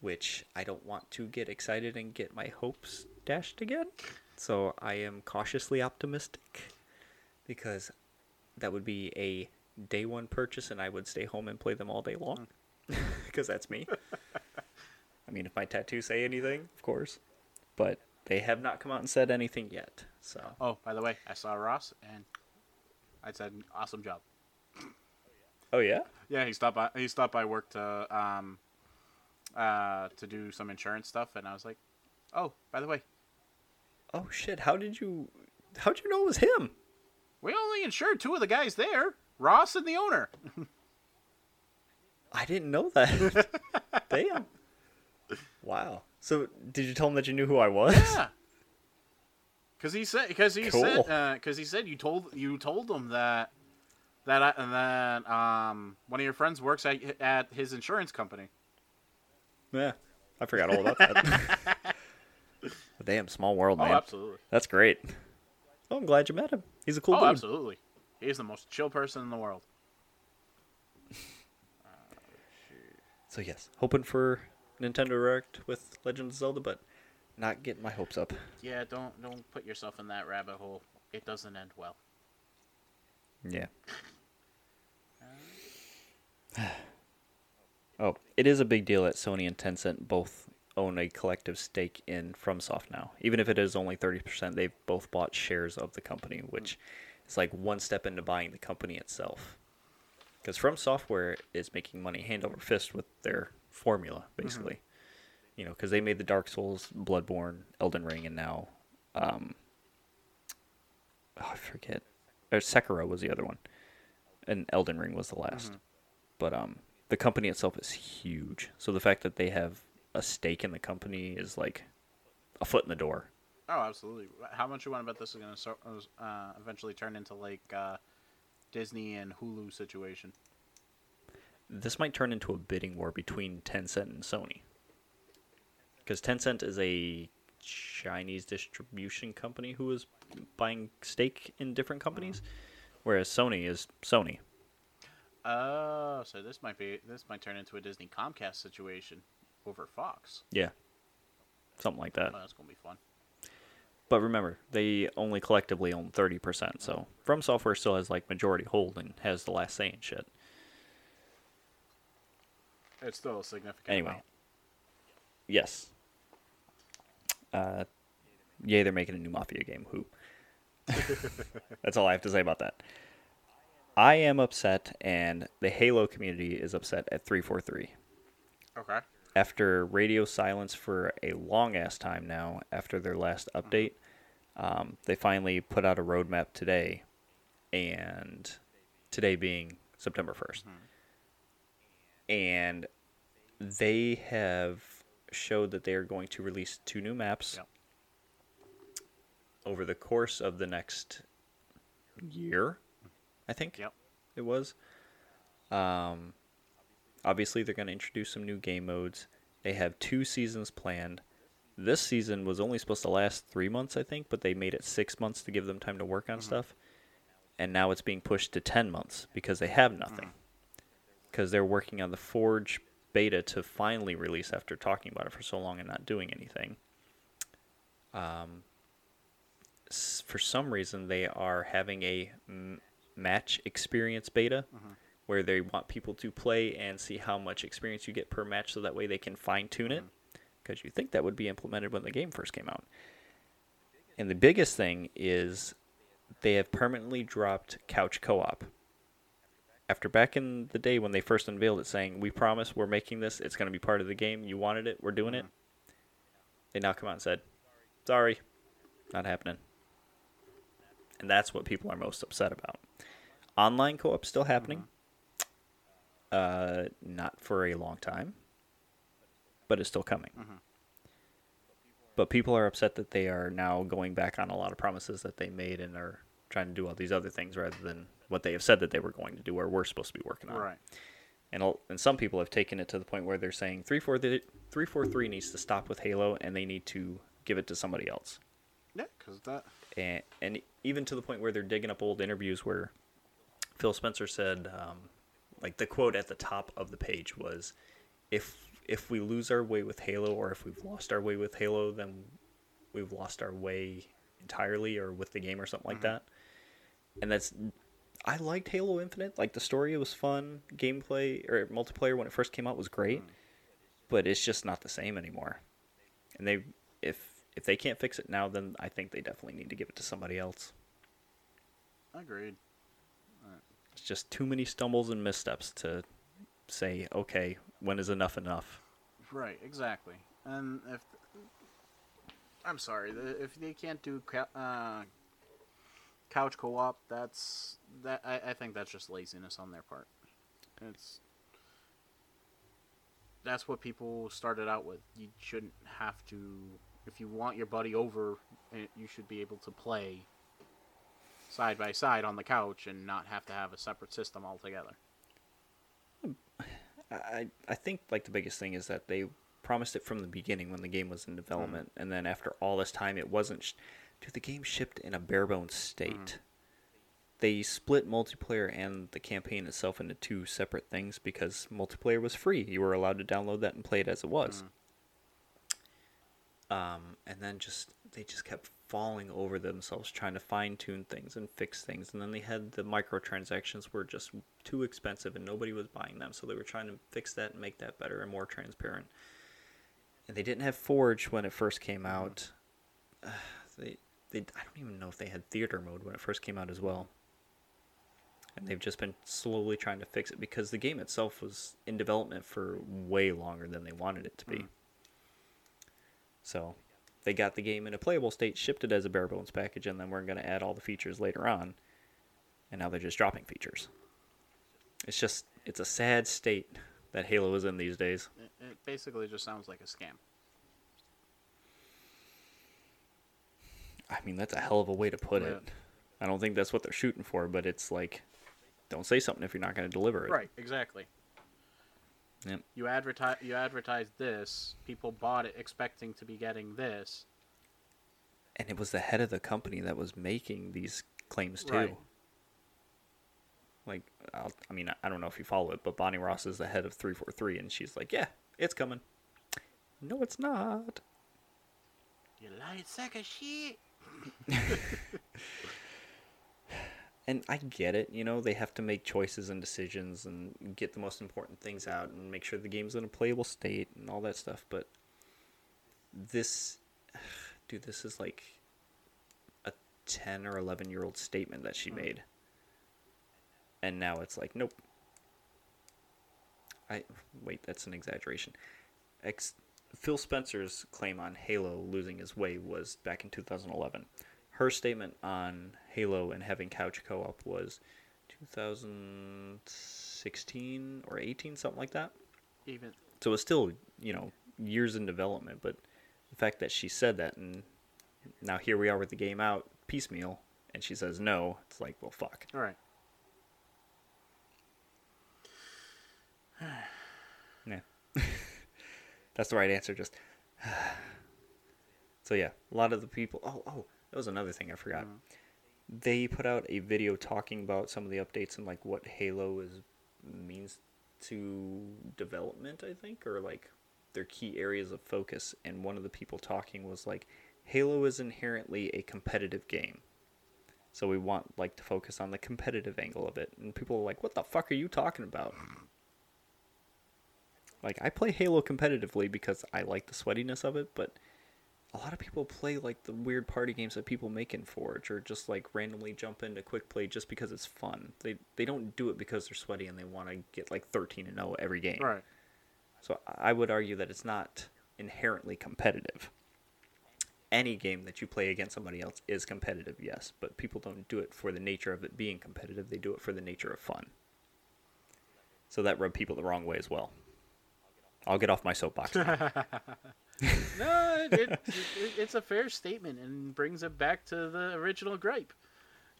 Which I don't want to get excited and get my hopes dashed again. So I am cautiously optimistic because that would be a day one purchase and I would stay home and play them all day long (laughs) because that's me. (laughs) I mean, if my tattoos say anything, of course, but they have not come out and said anything yet. So, Oh, by the way, I saw Ross, and I said, "Awesome job." oh yeah, Yeah, he stopped by. He stopped by work to um, uh, to do some insurance stuff, and I was like, "Oh, by the way, oh shit, how did you, how'd you know it was him? We only insured two of the guys there, Ross and the owner." I didn't know that. (laughs) Damn. Wow. So, did you tell him that you knew who I was? Yeah. Because he said, because he Cool. said, because he said you told you told him that that I, and that um one of your friends works at at his insurance company. Yeah, I forgot all about that. (laughs) (laughs) Damn, small world, Oh, man. absolutely. That's great. Oh, I'm glad you met him. He's a cool oh, dude. absolutely. He's the most chill person in the world. So yes, hoping for Nintendo Direct with Legend of Zelda, but not getting my hopes up. Yeah, don't don't put yourself in that rabbit hole. It doesn't end well. Yeah. Uh, (sighs) oh, it is a big deal that Sony and Tencent both own a collective stake in FromSoft now. Even if it is only 30%, they've both bought shares of the company, which is like one step into buying the company itself. Because From Software is making money hand over fist with their formula, basically. You know, because they made the Dark Souls, Bloodborne, Elden Ring, and now, um, oh, I forget, or Sekiro was the other one, and Elden Ring was the last. But um, the company itself is huge, so the fact that they have a stake in the company is like a foot in the door. Oh, absolutely. How much you want to bet this is going to uh, eventually turn into like uh, Disney and Hulu situation? This might turn into a bidding war between Tencent and Sony. Because Tencent is a Chinese distribution company who is buying stake in different companies, whereas Sony is Sony. Oh, so this might be this might turn into a Disney Comcast situation over Fox. Yeah. Something like that. Oh, that's gonna be fun. But remember, they only collectively own 30%, so From Software still has like majority hold and has the last say in shit. It's still a significant. Anyway. amount. Yes. Uh, yay, they're making a new Mafia game. Who? (laughs) That's all I have to say about that. I am upset, and the Halo community is upset at 343. Okay. After radio silence for a long ass time now, after their last update, um, they finally put out a roadmap today, and today being September 1st. And they have showed that they are going to release two new maps Yep. over the course of the next year, I think Yep. it was. Um, obviously, they're going to introduce some new game modes. They have two seasons planned. this season was only supposed to last three months, I think, but they made it six months to give them time to work on mm-hmm. stuff. And now it's being pushed to 10 months because they have nothing. Mm. Because they're working on the Forge beta to finally release after talking about it for so long and not doing anything. Um, for some reason, they are having a m- match experience beta mm-hmm. Where they want people to play and see how much experience you get per match so that way they can fine tune it mm-hmm. because you think that would be implemented when the game first came out. And the biggest thing is they have permanently dropped couch co-op. After back in the day when they first unveiled it saying, "We promise we're making this, it's going to be part of the game. You wanted it, we're doing it." Mm-hmm. They now come out and said, "Sorry, not happening." And that's what people are most upset about. Online co-op still happening. Mm-hmm. Uh, not for a long time, but it's still coming. But people are upset that they are now going back on a lot of promises that they made and are trying to do all these other things rather than what they have said that they were going to do or were supposed to be working on. Right. And and some people have taken it to the point where they're saying 343 343 needs to stop with Halo and they need to give it to somebody else. Yeah, because that. And and even to the point where they're digging up old interviews where Phil Spencer said um, like the quote at the top of the page was if if we lose our way with Halo or if we've lost our way with Halo then we've lost our way entirely or with the game or something like mm-hmm. that. And that's I liked Halo Infinite. Like the story was fun, gameplay or multiplayer when it first came out was great, mm. but it's just not the same anymore. And they if if they can't fix it now, then I think they definitely need to give it to somebody else. Agreed. It's just too many stumbles and missteps to say, okay, when is enough enough? Right, exactly. And if I'm sorry, if they can't do uh, couch co-op, that's that. I, I think that's just laziness on their part. It's that's what people started out with. You shouldn't have to. If you want your buddy over, eh, you should be able to play side by side on the couch and not have to have a separate system altogether. I I think like the biggest thing is that they promised it from the beginning when the game was in development, mm-hmm. and then after all this time, it wasn't. Sh- Dude, the game shipped in a bare bones state. Mm-hmm. They split multiplayer and the campaign itself into two separate things because multiplayer was free. You were allowed to download that and play it as it was. Mm-hmm. Um, and then just they just kept falling over themselves trying to fine tune things and fix things. And then they had the microtransactions were just too expensive and nobody was buying them, so they were trying to fix that and make that better and more transparent. And they didn't have Forge when it first came out. Uh, (sighs) they they I don't even know if they had theater mode when it first came out as well. And they've just been slowly trying to fix it because the game itself was in development for way longer than they wanted it to be. So they got the game in a playable state, shipped it as a bare bones package, and then we're going to add all the features later on. And now they're just dropping features. It's just, it's a sad state that Halo is in these days. It, basically just sounds like a scam. I mean, that's a hell of a way to put Yeah. it. I don't think that's what they're shooting for, but it's like, don't say something if you're not going to deliver it. Right, exactly. Yep. You advertise you advertised this, people bought it expecting to be getting this. And it was the head of the company that was making these claims too. Right. Like, I'll, I mean, I don't know if you follow it, but Bonnie Ross is the head of 343, and she's like, yeah, it's coming. No, it's not. You lying sack of shit. (laughs) (laughs) And I get it, you know, they have to make choices and decisions and get the most important things out and make sure the game's in a playable state and all that stuff, but this (sighs) dude, this is like a 10 or 11 year old statement that she hmm. made. And now it's like, nope. I wait, that's an exaggeration. Ex- Phil Spencer's claim on Halo losing his way was back in 2011. Her statement on Halo and having couch co-op was 2016 or 18, something like that. Even So it's still, you know, years in development, but the fact that she said that and now here we are with the game out piecemeal and she says no, it's like, well, fuck. all right. (sighs) Yeah. (laughs) That's the right answer, just (sighs) So yeah, a lot of the people. Oh, oh, that was another thing I forgot. Mm. They put out a video talking about some of the updates and like what Halo is means to development. I think, or like their key areas of focus. And one of the people talking was like, Halo is inherently a competitive game. So we want like to focus on the competitive angle of it. And people are like, "What the fuck are you talking about?" Like I play Halo competitively because I like the sweatiness of it, but a lot of people play like the weird party games that people make in Forge or just like randomly jump into quick play just because it's fun. They they don't do it because they're sweaty and they want to get like 13 and 0 every game. Right. So I would argue that it's not inherently competitive. Any game that you play against somebody else is competitive, yes, but people don't do it for the nature of it being competitive. They do it for the nature of fun. So that rubbed people the wrong way as well. I'll get off my soapbox. (laughs) No, it, it, it, it's a fair statement and brings it back to the original gripe.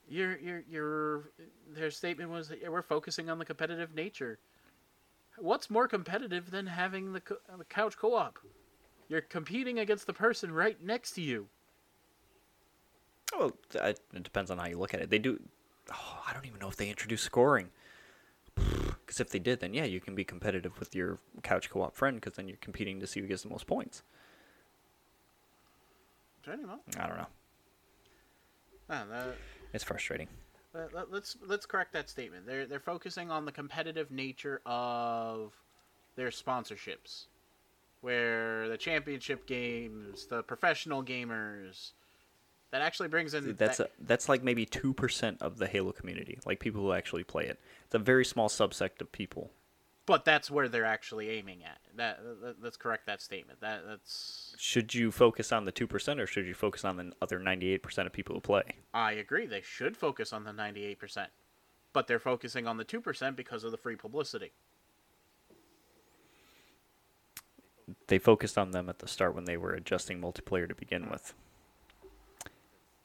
Your your your their statement was that we're focusing on the competitive nature. What's more competitive than having the, co- the couch co-op? You're competing against the person right next to you. Well, it it depends on how you look at it. They do. Oh, I don't even know if they introduce scoring. Because if they did, then yeah, you can be competitive with your couch co-op friend. Because then you're competing to see who gets the most points. Pretty much. I don't know. Ah, that- It's frustrating. Let, let, let's let's correct that statement. They're they're focusing on the competitive nature of their sponsorships, where the championship games, the professional gamers, that actually brings in That's that, a, that's like maybe two percent of the Halo community, like people who actually play it. It's a very small subsect of people. but that's where they're actually aiming at. That, that let's correct that statement. That that's Should you focus on the two percent, or should you focus on the other ninety-eight percent of people who play? I agree. They should focus on the ninety eight percent, but they're focusing on the two percent because of the free publicity. They focused on them at the start when they were adjusting multiplayer to begin with.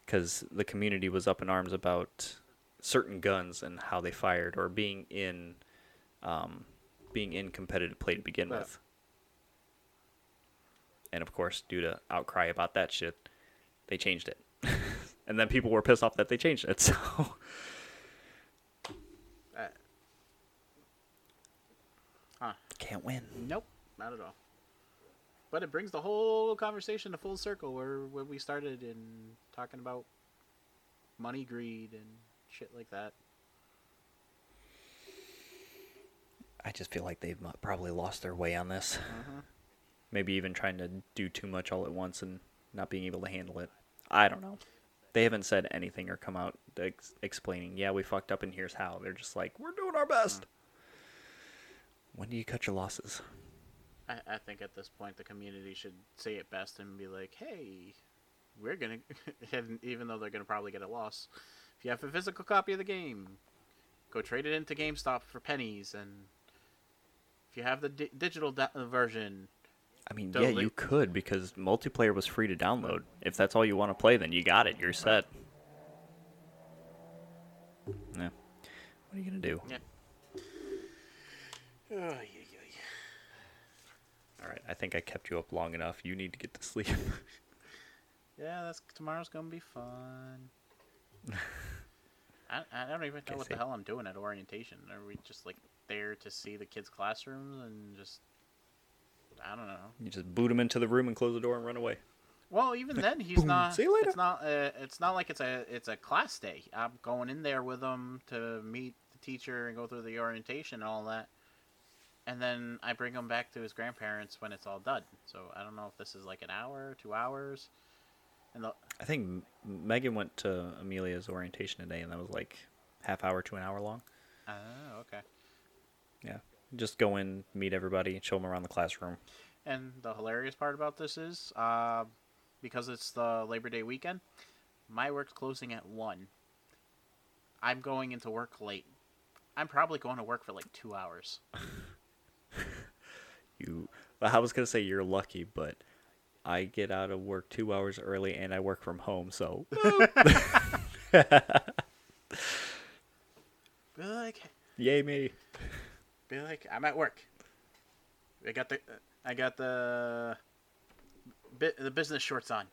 Because the community was up in arms about certain guns and how they fired, or being in, um, being in competitive play to begin Yeah. with. And of course, due to outcry about that shit, they changed it. (laughs) and then people were pissed off that they changed it. (laughs) So Uh, huh. can't win. Nope, not at all. But it brings the whole conversation to full circle where, where we started in talking about money greed and shit like that. I just feel like they've probably lost their way on this. Mm-hmm. Maybe even trying to do too much all at once and not being able to handle it. I don't know. They haven't said anything or come out ex- explaining, yeah, we fucked up and here's how. They're just like, we're doing our best. Mm. When do you cut your losses? I, I think at this point the community should say it best and be like, hey, we're gonna, (laughs) even though they're gonna probably get a loss, if you have a physical copy of the game, go trade it into GameStop for pennies, and if you have the di- digital da- version, I mean, Totally. yeah, you could because multiplayer was free to download. If that's all you want to play, then you got it. You're set. Yeah. What are you gonna do? yeah. Oh, All right, I think I kept you up long enough. You need to get to sleep. (laughs) Yeah, that's tomorrow's gonna be fun. (laughs) I, I don't even know Okay, what the hell I'm doing at orientation. Are we just like there to see the kids' classrooms and just I don't know. you just boot him into the room and close the door and run away. Well, even (laughs) then he's boom, not. see you later. It's not. Uh, it's not like it's a it's a class day. I'm going in there with him to meet the teacher and go through the orientation and all that, and then I bring him back to his grandparents when it's all done. So I don't know if this is like an hour, two hours, and the I think Megan went to Amelia's orientation today, and that was like half hour to an hour long. oh okay. Yeah, just go in, meet everybody, show them around the classroom. And the hilarious part about this is, uh, because it's the Labor Day weekend, my work's closing at one. I'm going into work late. I'm probably going to work for like two hours. (laughs) (laughs) You, well, I was gonna say you're lucky, but I get out of work two hours early, and I work from home, so (laughs) (laughs) Be like, yay me. be like, I'm at work. I got the, I got the, the business shorts on.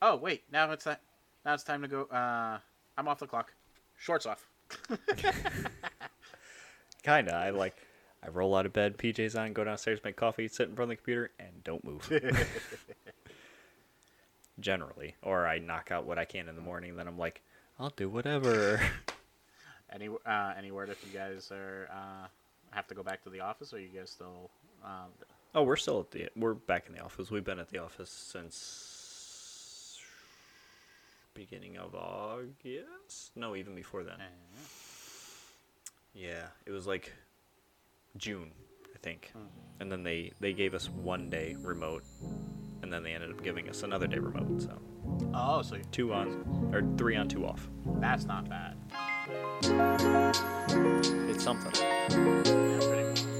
Oh wait, now it's that. Now it's time to go. Uh, I'm off the clock. Shorts off. Kinda. I like. I roll out of bed, PJs on, go downstairs, make coffee, sit in front of the computer, and don't move. (laughs) Generally, or I knock out what I can in the morning. Then I'm like, I'll do whatever. (laughs) Any uh, any word if you guys are uh, have to go back to the office, or you guys still? Um, oh, we're still at the. We're back in the office. We've been at the office since beginning of August. No, even before then. eh, Yeah, it was like June, I think. And then they they gave us one day remote, and then they ended up giving us another day remote. So oh, so two on or three on, two off. that's not bad. It's something. Yeah.